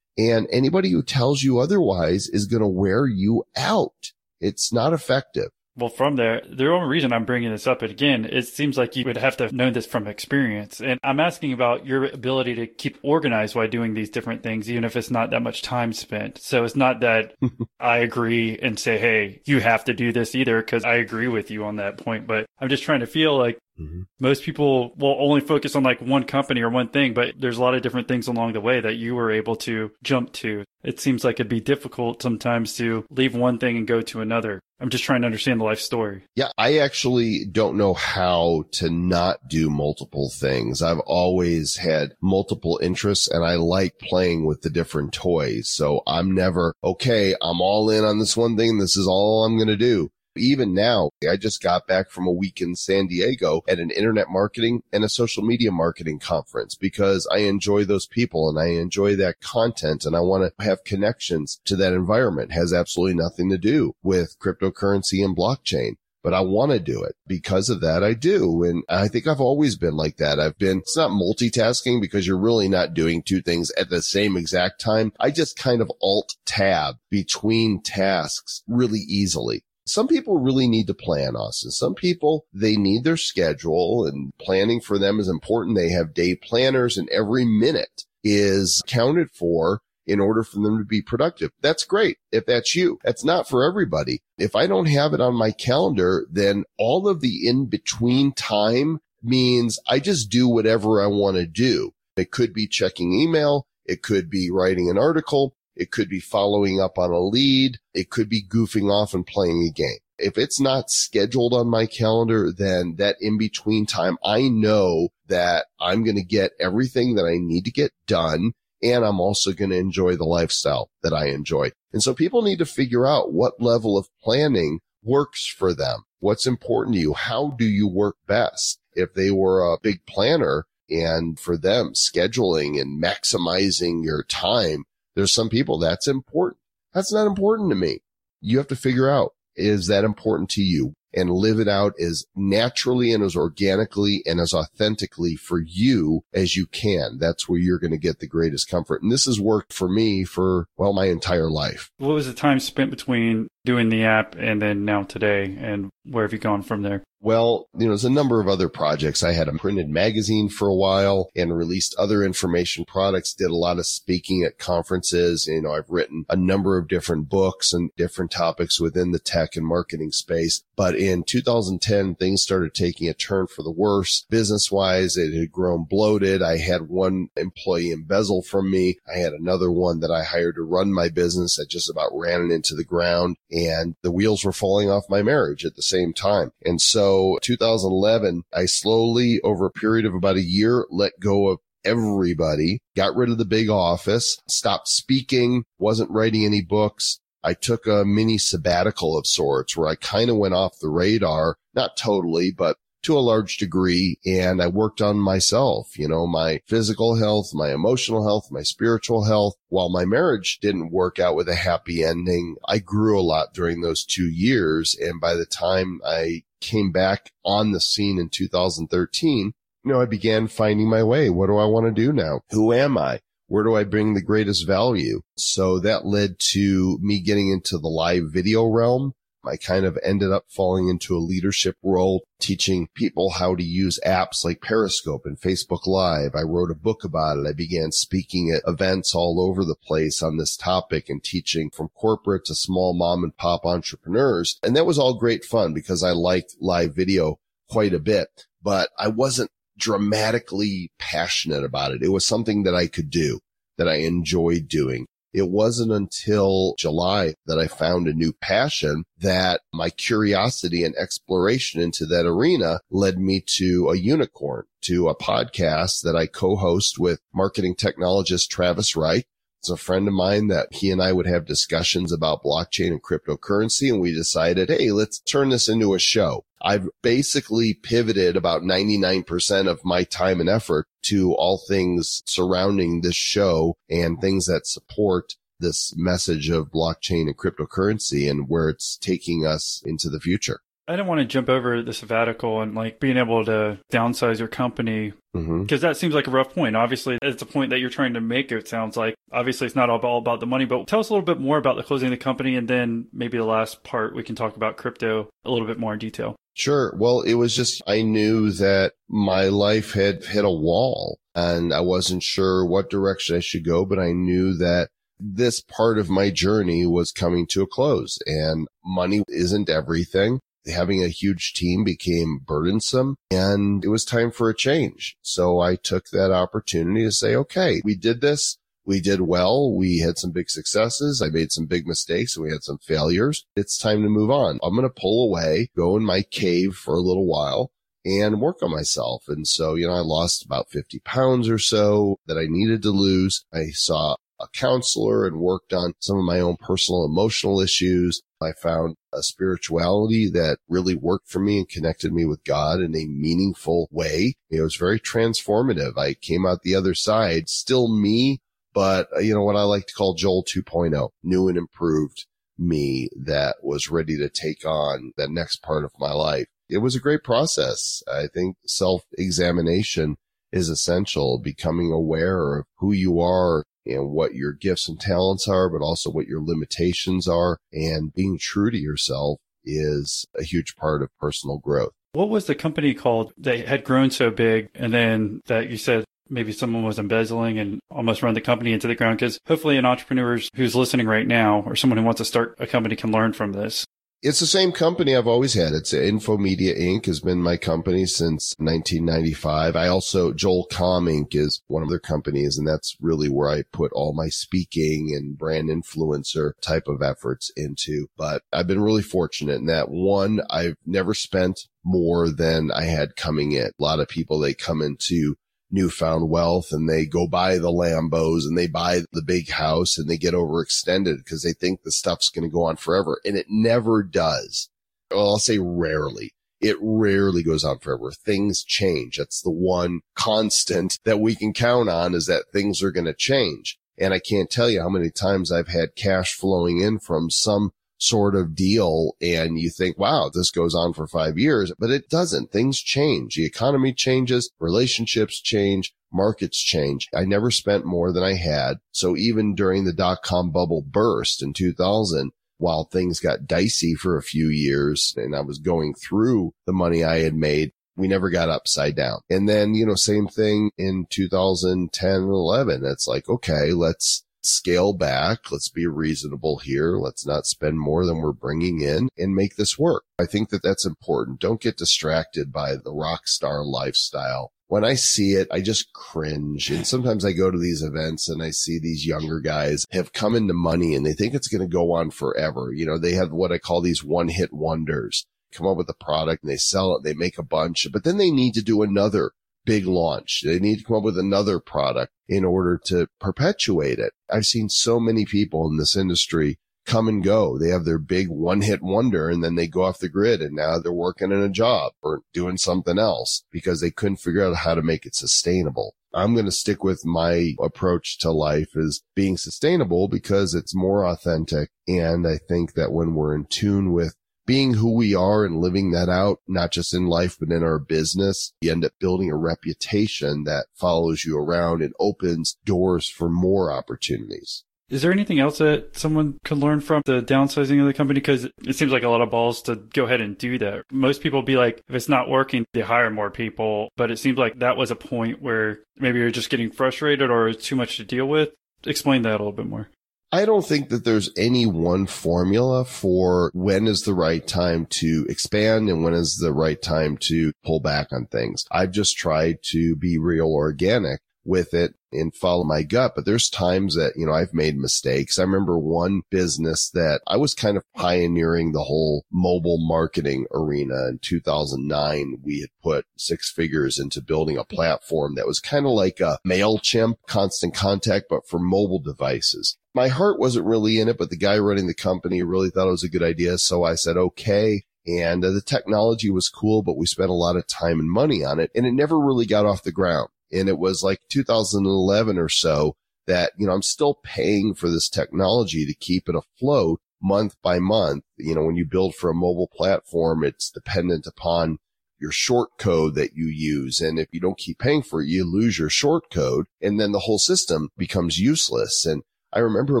And anybody who tells you otherwise is going to wear you out. It's not effective. Well, from there, the only reason I'm bringing this up again, it seems like you would have to know this from experience. And I'm asking about your ability to keep organized while doing these different things, even if it's not that much time spent. So it's not that I agree and say, Hey, you have to do this either, because I agree with you on that point. But I'm just trying to feel like Mm-hmm. Most people will only focus on like one company or one thing, but there's a lot of different things along the way that you were able to jump to. It seems like it'd be difficult sometimes to leave one thing and go to another. I'm just trying to understand the life story. Yeah, I actually don't know how to not do multiple things. I've always had multiple interests and I like playing with the different toys. So I'm never, okay, I'm all in on this one thing. This is all I'm going to do. Even now, I just got back from a week in San Diego at an internet marketing and a social media marketing conference because I enjoy those people and I enjoy that content and I want to have connections to that environment. It has absolutely nothing to do with cryptocurrency and blockchain. but I want to do it. Because of that, I do. And I think I've always been like that. I've been, it's not multitasking because you're really not doing two things at the same exact time. I just kind of alt tab between tasks really easily. Some people really need to plan, Austin. Some people, they need their schedule and planning for them is important. They have day planners and every minute is counted for in order for them to be productive. That's great. If that's you, that's not for everybody. If I don't have it on my calendar, then all of the in between time means I just do whatever I want to do. It could be checking email. It could be writing an article. It could be following up on a lead. It could be goofing off and playing a game. If it's not scheduled on my calendar, then that in between time, I know that I'm going to get everything that I need to get done and I'm also going to enjoy the lifestyle that I enjoy. And so people need to figure out what level of planning works for them. What's important to you? How do you work best? If they were a big planner and for them scheduling and maximizing your time, there's some people that's important. That's not important to me. You have to figure out, is that important to you? and live it out as naturally and as organically and as authentically for you as you can. That's where you're going to get the greatest comfort. And this has worked for me for, well, my entire life. What was the time spent between doing the app and then now today? And where have you gone from there? Well, you know, there's a number of other projects. I had a printed magazine for a while and released other information products, did a lot of speaking at conferences. You know, I've written a number of different books and different topics within the tech and marketing space. But in 2010, things started taking a turn for the worse. Business wise, it had grown bloated. I had one employee embezzle from me. I had another one that I hired to run my business that just about ran it into the ground and the wheels were falling off my marriage at the same time. And so 2011, I slowly over a period of about a year let go of everybody, got rid of the big office, stopped speaking, wasn't writing any books. I took a mini sabbatical of sorts where I kind of went off the radar, not totally, but to a large degree. And I worked on myself, you know, my physical health, my emotional health, my spiritual health. While my marriage didn't work out with a happy ending, I grew a lot during those two years. And by the time I came back on the scene in 2013, you know, I began finding my way. What do I want to do now? Who am I? Where do I bring the greatest value? So that led to me getting into the live video realm. I kind of ended up falling into a leadership role, teaching people how to use apps like Periscope and Facebook Live. I wrote a book about it. I began speaking at events all over the place on this topic and teaching from corporate to small mom and pop entrepreneurs. And that was all great fun because I liked live video quite a bit, but I wasn't dramatically passionate about it. It was something that I could do that I enjoyed doing. It wasn't until July that I found a new passion that my curiosity and exploration into that arena led me to a unicorn, to a podcast that I co-host with marketing technologist Travis Wright. It's a friend of mine that he and I would have discussions about blockchain and cryptocurrency. And we decided, Hey, let's turn this into a show. I've basically pivoted about 99% of my time and effort to all things surrounding this show and things that support this message of blockchain and cryptocurrency and where it's taking us into the future. I don't want to jump over the sabbatical and like being able to downsize your company because mm-hmm. that seems like a rough point. Obviously, it's a point that you're trying to make. It sounds like obviously it's not all about the money, but tell us a little bit more about the closing of the company, and then maybe the last part we can talk about crypto a little bit more in detail. Sure. Well, it was just I knew that my life had hit a wall, and I wasn't sure what direction I should go, but I knew that this part of my journey was coming to a close and money isn't everything having a huge team became burdensome and it was time for a change. So I took that opportunity to say, okay, we did this. We did well. We had some big successes. I made some big mistakes and we had some failures. It's time to move on. I'm going to pull away, go in my cave for a little while and work on myself. And so, you know, I lost about 50 pounds or so that I needed to lose. I saw a counselor and worked on some of my own personal emotional issues. I found a spirituality that really worked for me and connected me with God in a meaningful way. It was very transformative. I came out the other side, still me, but uh, you know what I like to call Joel 2.0, new and improved me that was ready to take on that next part of my life. It was a great process. I think self examination is essential, becoming aware of who you are and what your gifts and talents are, but also what your limitations are and being true to yourself is a huge part of personal growth. What was the company called that had grown so big and then that you said maybe someone was embezzling and almost run the company into the ground? Because hopefully an entrepreneur who's listening right now or someone who wants to start a company can learn from this. It's the same company I've always had. It's InfoMedia Inc. has been my company since 1995. I also, Joel Comm Inc. is one of their companies, and that's really where I put all my speaking and brand influencer type of efforts into. But I've been really fortunate in that one, I've never spent more than I had coming in. A lot of people, they come into newfound wealth and they go buy the Lambos and they buy the big house and they get overextended because they think the stuff's going to go on forever. And it never does. Well, I'll say rarely. It rarely goes on forever. Things change. That's the one constant that we can count on is that things are going to change. And I can't tell you how many times I've had cash flowing in from some sort of deal and you think, wow, this goes on for five years, but it doesn't. Things change. The economy changes, relationships change, markets change. I never spent more than I had. So even during the dot com bubble burst in 2000, while things got dicey for a few years and I was going through the money I had made, we never got upside down. And then, you know, same thing in 2010 and 11. It's like, okay, let's scale back. Let's be reasonable here. Let's not spend more than we're bringing in and make this work. I think that that's important. Don't get distracted by the rock star lifestyle. When I see it, I just cringe. And sometimes I go to these events and I see these younger guys have come into money and they think it's going to go on forever. You know, they have what I call these one hit wonders come up with a product and they sell it, they make a bunch, but then they need to do another big launch. They need to come up with another product in order to perpetuate it. I've seen so many people in this industry come and go. They have their big one hit wonder and then they go off the grid and now they're working in a job or doing something else because they couldn't figure out how to make it sustainable. I'm going to stick with my approach to life is being sustainable because it's more authentic. And I think that when we're in tune with being who we are and living that out, not just in life, but in our business, you end up building a reputation that follows you around and opens doors for more opportunities. Is there anything else that someone can learn from the downsizing of the company? Because it seems like a lot of balls to go ahead and do that. Most people be like, if it's not working, they hire more people. But it seems like that was a point where maybe you're just getting frustrated or it's too much to deal with. Explain that a little bit more. I don't think that there's any one formula for when is the right time to expand and when is the right time to pull back on things. I've just tried to be real organic with it and follow my gut. But there's times that, you know, I've made mistakes. I remember one business that I was kind of pioneering the whole mobile marketing arena in 2009. We had put six figures into building a platform that was kind of like a MailChimp constant contact, but for mobile devices. My heart wasn't really in it, but the guy running the company really thought it was a good idea. So I said, okay. And uh, the technology was cool, but we spent a lot of time and money on it and it never really got off the ground. And it was like 2011 or so that, you know, I'm still paying for this technology to keep it afloat month by month. You know, when you build for a mobile platform, it's dependent upon your short code that you use. And if you don't keep paying for it, you lose your short code and then the whole system becomes useless. And I remember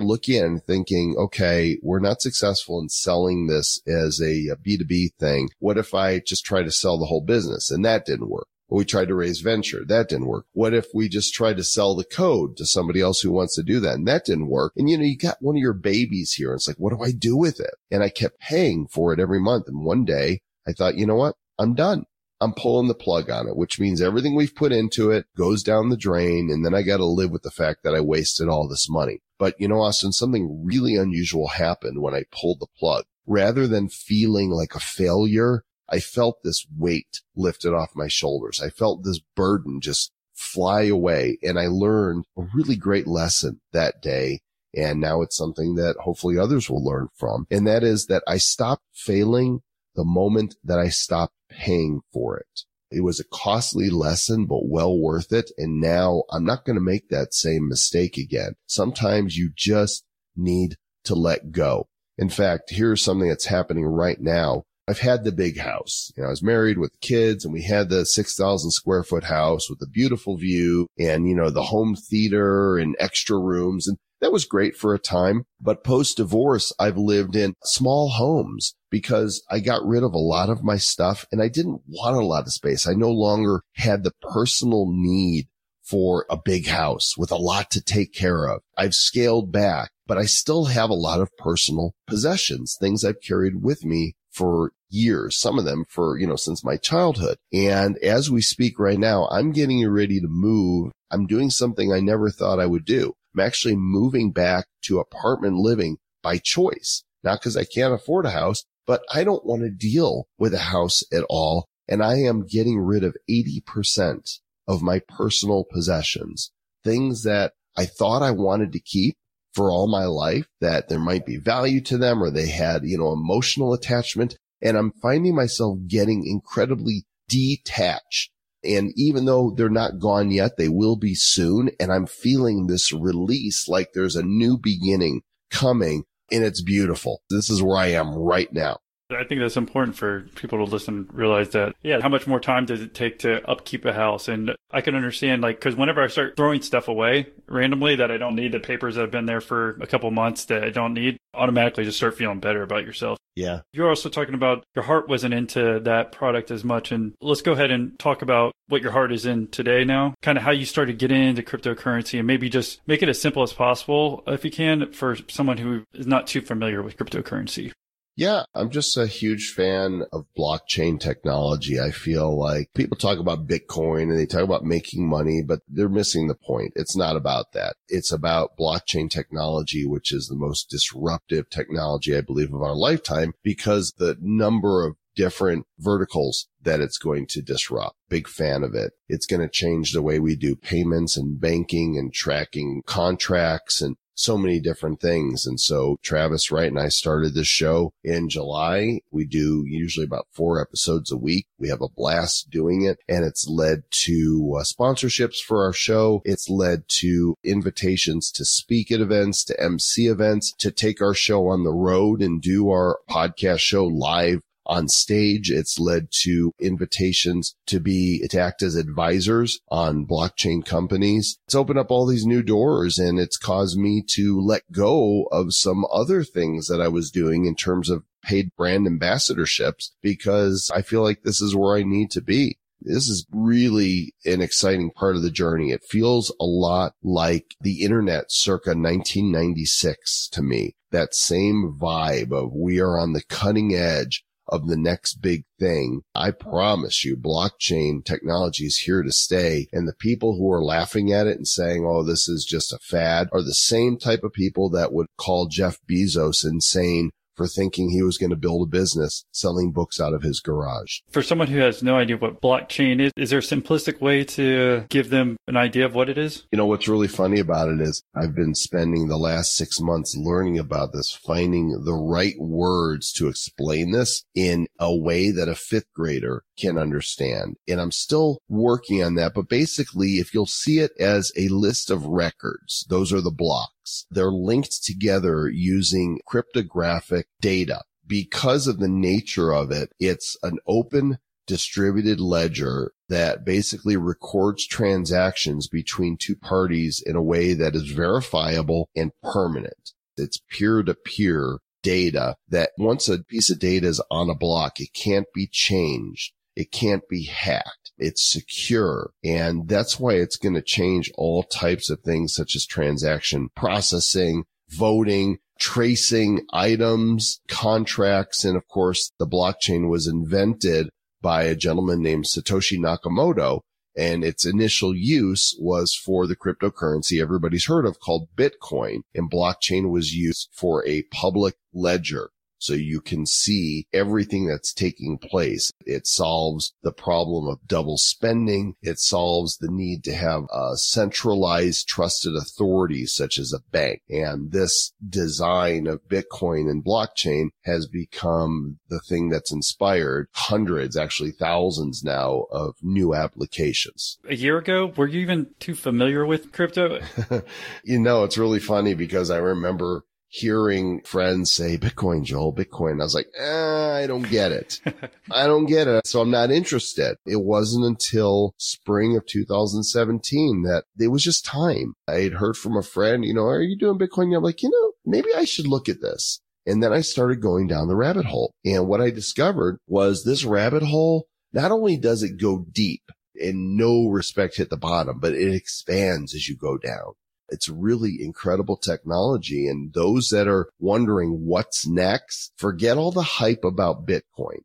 looking and thinking, okay, we're not successful in selling this as a B2B thing. What if I just try to sell the whole business? And that didn't work we tried to raise venture. That didn't work. What if we just tried to sell the code to somebody else who wants to do that? And that didn't work. And you know, you got one of your babies here. And it's like, what do I do with it? And I kept paying for it every month. And one day I thought, you know what? I'm done. I'm pulling the plug on it, which means everything we've put into it goes down the drain. And then I got to live with the fact that I wasted all this money. But you know, Austin, something really unusual happened when I pulled the plug. Rather than feeling like a failure, I felt this weight lifted off my shoulders. I felt this burden just fly away. And I learned a really great lesson that day. And now it's something that hopefully others will learn from. And that is that I stopped failing the moment that I stopped paying for it. It was a costly lesson, but well worth it. And now I'm not going to make that same mistake again. Sometimes you just need to let go. In fact, here's something that's happening right now. I've had the big house. You know, I was married with kids and we had the 6,000 square foot house with a beautiful view and, you know, the home theater and extra rooms. And that was great for a time. But post divorce, I've lived in small homes because I got rid of a lot of my stuff and I didn't want a lot of space. I no longer had the personal need for a big house with a lot to take care of. I've scaled back, but I still have a lot of personal possessions, things I've carried with me for years, some of them for, you know, since my childhood. And as we speak right now, I'm getting ready to move. I'm doing something I never thought I would do. I'm actually moving back to apartment living by choice, not because I can't afford a house, but I don't want to deal with a house at all. And I am getting rid of 80% of my personal possessions, things that I thought I wanted to keep for all my life, that there might be value to them or they had, you know, emotional attachment. And I'm finding myself getting incredibly detached. And even though they're not gone yet, they will be soon. And I'm feeling this release like there's a new beginning coming and it's beautiful. This is where I am right now. I think that's important for people to listen, realize that, yeah, how much more time does it take to upkeep a house? And I can understand, like, because whenever I start throwing stuff away randomly that I don't need, the papers that have been there for a couple months that I don't need, automatically just start feeling better about yourself. Yeah. You're also talking about your heart wasn't into that product as much. And let's go ahead and talk about what your heart is in today now, kind of how you started getting into cryptocurrency and maybe just make it as simple as possible if you can for someone who is not too familiar with cryptocurrency. Yeah, I'm just a huge fan of blockchain technology. I feel like people talk about Bitcoin and they talk about making money, but they're missing the point. It's not about that. It's about blockchain technology, which is the most disruptive technology, I believe, of our lifetime because the number of different verticals that it's going to disrupt. Big fan of it. It's going to change the way we do payments and banking and tracking contracts and so many different things. And so Travis Wright and I started this show in July. We do usually about four episodes a week. We have a blast doing it and it's led to uh, sponsorships for our show. It's led to invitations to speak at events, to MC events, to take our show on the road and do our podcast show live on stage. It's led to invitations to be, to act as advisors on blockchain companies. It's opened up all these new doors and it's caused me to let go of some other things that I was doing in terms of paid brand ambassadorships because I feel like this is where I need to be. This is really an exciting part of the journey. It feels a lot like the internet circa 1996 to me. That same vibe of we are on the cutting edge of the next big thing. I promise you, blockchain technology is here to stay. And the people who are laughing at it and saying, oh, this is just a fad are the same type of people that would call Jeff Bezos insane for thinking he was going to build a business selling books out of his garage. For someone who has no idea what blockchain is, is there a simplistic way to give them an idea of what it is? You know, what's really funny about it is I've been spending the last six months learning about this, finding the right words to explain this in a way that a fifth grader can understand. And I'm still working on that. But basically, if you'll see it as a list of records, those are the blocks blocks. They're linked together using cryptographic data. Because of the nature of it, it's an open distributed ledger that basically records transactions between two parties in a way that is verifiable and permanent. It's peer to peer data that once a piece of data is on a block, it can't be changed. It can't be hacked. It's secure. And that's why it's going to change all types of things such as transaction processing, voting, tracing items, contracts. And of course, the blockchain was invented by a gentleman named Satoshi Nakamoto. And its initial use was for the cryptocurrency everybody's heard of called Bitcoin. And blockchain was used for a public ledger so you can see everything that's taking place. It solves the problem of double spending. It solves the need to have a centralized trusted authority such as a bank. And this design of Bitcoin and blockchain has become the thing that's inspired hundreds, actually thousands now of new applications. A year ago, were you even too familiar with crypto? you know, it's really funny because I remember hearing friends say Bitcoin, Joel, Bitcoin. I was like, eh, I don't get it. I don't get it. So I'm not interested. It wasn't until spring of 2017 that it was just time. I had heard from a friend, you know, are you doing Bitcoin? I'm like, you know, maybe I should look at this. And then I started going down the rabbit hole. And what I discovered was this rabbit hole, not only does it go deep in no respect hit the bottom, but it expands as you go down. It's really incredible technology. And those that are wondering what's next, forget all the hype about Bitcoin.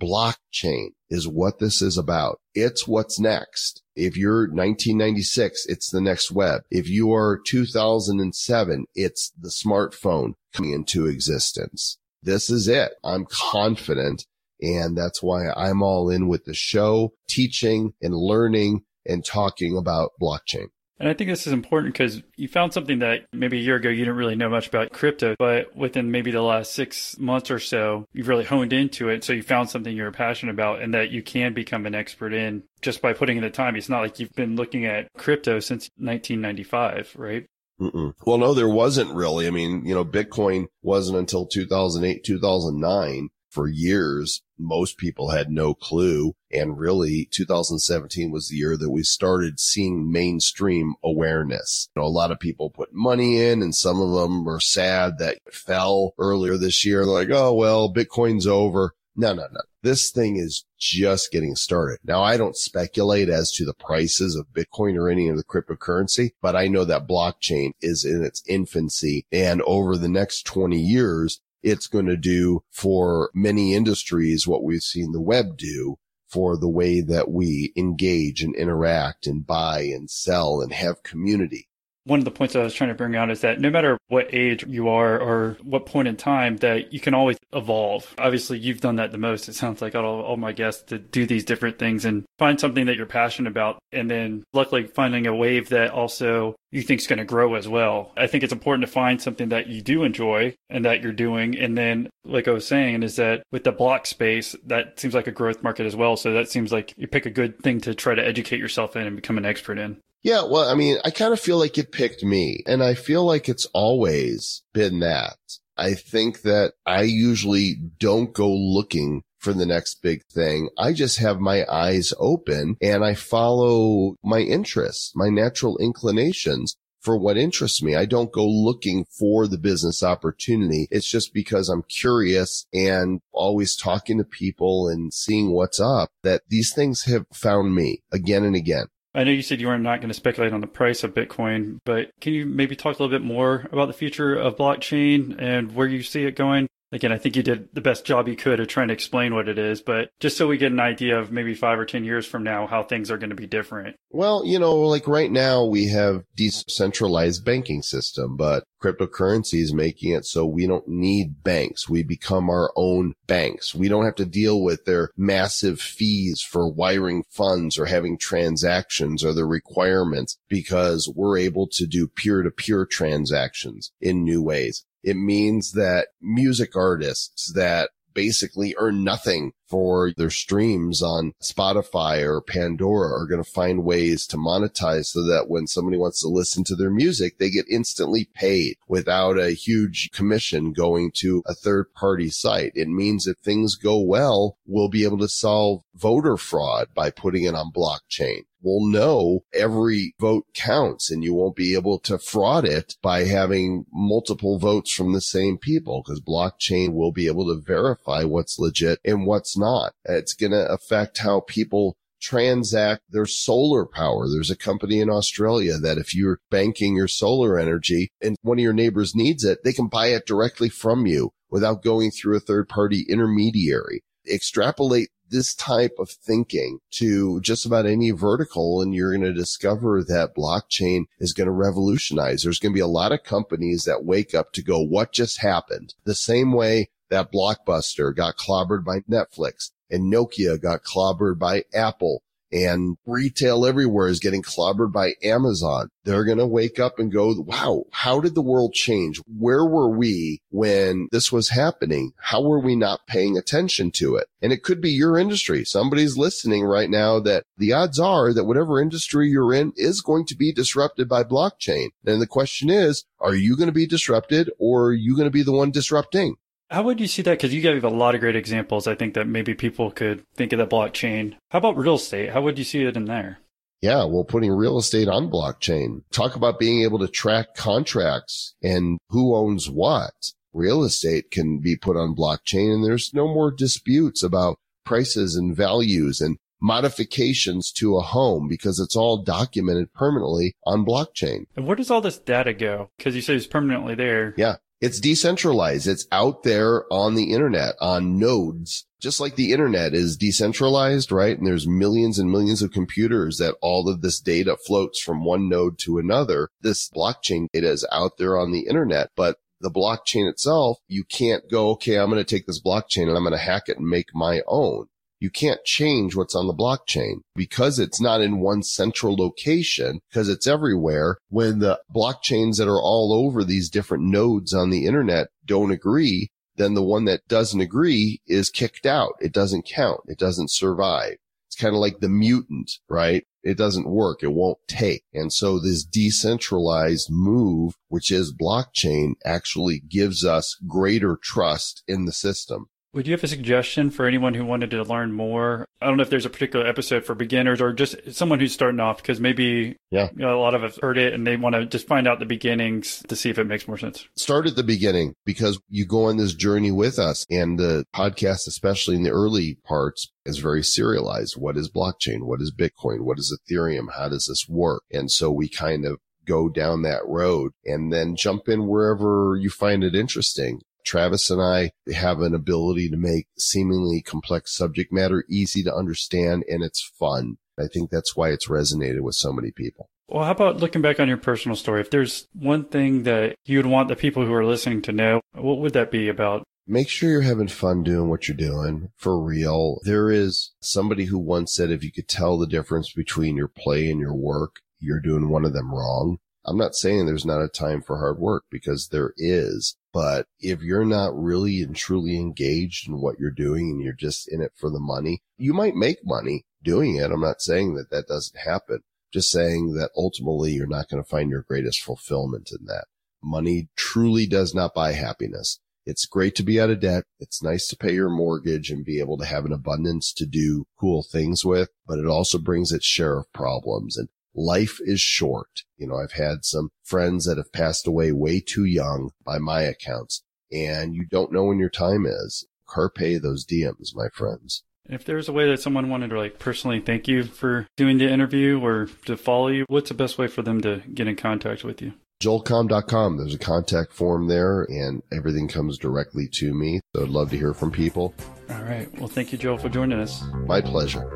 Blockchain is what this is about. It's what's next. If you're 1996, it's the next web. If you are 2007, it's the smartphone coming into existence. This is it. I'm confident. And that's why I'm all in with the show, teaching and learning and talking about blockchain. And I think this is important because you found something that maybe a year ago you didn't really know much about crypto, but within maybe the last six months or so, you've really honed into it. So you found something you're passionate about and that you can become an expert in just by putting in the time. It's not like you've been looking at crypto since 1995, right? Mm-mm. Well, no, there wasn't really. I mean, you know, Bitcoin wasn't until 2008, 2009 for years. Most people had no clue. And really 2017 was the year that we started seeing mainstream awareness. You know, a lot of people put money in and some of them were sad that it fell earlier this year. They're like, Oh, well, Bitcoin's over. No, no, no. This thing is just getting started. Now, I don't speculate as to the prices of Bitcoin or any of the cryptocurrency, but I know that blockchain is in its infancy. And over the next 20 years, it's going to do for many industries what we've seen the web do for the way that we engage and interact and buy and sell and have community one of the points I was trying to bring out is that no matter what age you are or what point in time, that you can always evolve. Obviously, you've done that the most. It sounds like all, all my guests to do these different things and find something that you're passionate about, and then luckily finding a wave that also you think is going to grow as well. I think it's important to find something that you do enjoy and that you're doing, and then like I was saying, is that with the block space, that seems like a growth market as well. So that seems like you pick a good thing to try to educate yourself in and become an expert in. Yeah, well, I mean, I kind of feel like it picked me and I feel like it's always been that. I think that I usually don't go looking for the next big thing. I just have my eyes open and I follow my interests, my natural inclinations for what interests me. I don't go looking for the business opportunity. It's just because I'm curious and always talking to people and seeing what's up that these things have found me again and again. I know you said you were not going to speculate on the price of Bitcoin, but can you maybe talk a little bit more about the future of blockchain and where you see it going? Again, I think you did the best job you could of trying to explain what it is, but just so we get an idea of maybe five or 10 years from now, how things are going to be different. Well, you know, like right now we have decentralized banking system, but cryptocurrency is making it so we don't need banks. We become our own banks. We don't have to deal with their massive fees for wiring funds or having transactions or the requirements because we're able to do peer to peer transactions in new ways. It means that music artists that basically earn nothing for their streams on Spotify or Pandora are going to find ways to monetize so that when somebody wants to listen to their music, they get instantly paid without a huge commission going to a third party site. It means if things go well, we'll be able to solve voter fraud by putting it on blockchain will know every vote counts and you won't be able to fraud it by having multiple votes from the same people because blockchain will be able to verify what's legit and what's not. It's going to affect how people transact their solar power. There's a company in Australia that if you're banking your solar energy and one of your neighbors needs it, they can buy it directly from you without going through a third party intermediary. Extrapolate this type of thinking to just about any vertical and you're going to discover that blockchain is going to revolutionize. There's going to be a lot of companies that wake up to go, what just happened? The same way that Blockbuster got clobbered by Netflix and Nokia got clobbered by Apple and retail everywhere is getting clobbered by Amazon. They're going to wake up and go, wow, how did the world change? Where were we when this was happening? How were we not paying attention to it? And it could be your industry. Somebody's listening right now that the odds are that whatever industry you're in is going to be disrupted by blockchain. And the question is, are you going to be disrupted or are you going to be the one disrupting? How would you see that? Because you gave a lot of great examples. I think that maybe people could think of the blockchain. How about real estate? How would you see it in there? Yeah, well, putting real estate on blockchain. Talk about being able to track contracts and who owns what. Real estate can be put on blockchain and there's no more disputes about prices and values and modifications to a home because it's all documented permanently on blockchain. And where does all this data go? Because you say it's permanently there. Yeah. It's decentralized. It's out there on the internet on nodes, just like the internet is decentralized, right? And there's millions and millions of computers that all of this data floats from one node to another. This blockchain data is out there on the internet, but the blockchain itself, you can't go, okay, I'm going to take this blockchain and I'm going to hack it and make my own you can't change what's on the blockchain because it's not in one central location because it's everywhere. When the blockchains that are all over these different nodes on the internet don't agree, then the one that doesn't agree is kicked out. It doesn't count. It doesn't survive. It's kind of like the mutant, right? It doesn't work. It won't take. And so this decentralized move, which is blockchain actually gives us greater trust in the system. Would you have a suggestion for anyone who wanted to learn more? I don't know if there's a particular episode for beginners or just someone who's starting off because maybe yeah. You know, a lot of us heard it and they want to just find out the beginnings to see if it makes more sense. Start at the beginning because you go on this journey with us and the podcast, especially in the early parts, is very serialized. What is blockchain? What is Bitcoin? What is Ethereum? How does this work? And so we kind of go down that road and then jump in wherever you find it interesting. Travis and I have an ability to make seemingly complex subject matter easy to understand and it's fun. I think that's why it's resonated with so many people. Well, how about looking back on your personal story? If there's one thing that you'd want the people who are listening to know, what would that be about? Make sure you're having fun doing what you're doing for real. There is somebody who once said if you could tell the difference between your play and your work, you're doing one of them wrong. I'm not saying there's not a time for hard work because there is, but if you're not really and truly engaged in what you're doing and you're just in it for the money, you might make money doing it. I'm not saying that that doesn't happen. Just saying that ultimately you're not going to find your greatest fulfillment in that. Money truly does not buy happiness. It's great to be out of debt. It's nice to pay your mortgage and be able to have an abundance to do cool things with, but it also brings its share of problems. And life is short. You know, I've had some friends that have passed away way too young by my accounts and you don't know when your time is. Carpe those diems, my friends. If there's a way that someone wanted to like personally thank you for doing the interview or to follow you, what's the best way for them to get in contact with you? joelcomm.com. There's a contact form there and everything comes directly to me. So I'd love to hear from people. All right. Well, thank you, Joel, for joining us. My pleasure.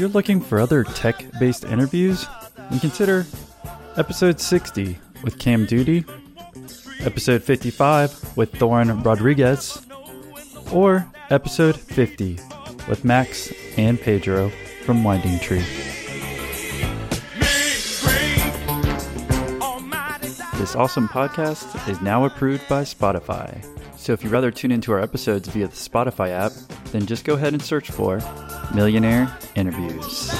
You're looking for other tech based interviews, then consider episode 60 with Cam Duty, episode 55 with Thorin Rodriguez, or episode 50 with Max and Pedro from Winding Tree. This awesome podcast is now approved by Spotify. So if you'd rather tune into our episodes via the Spotify app, then just go ahead and search for Millionaire Interviews.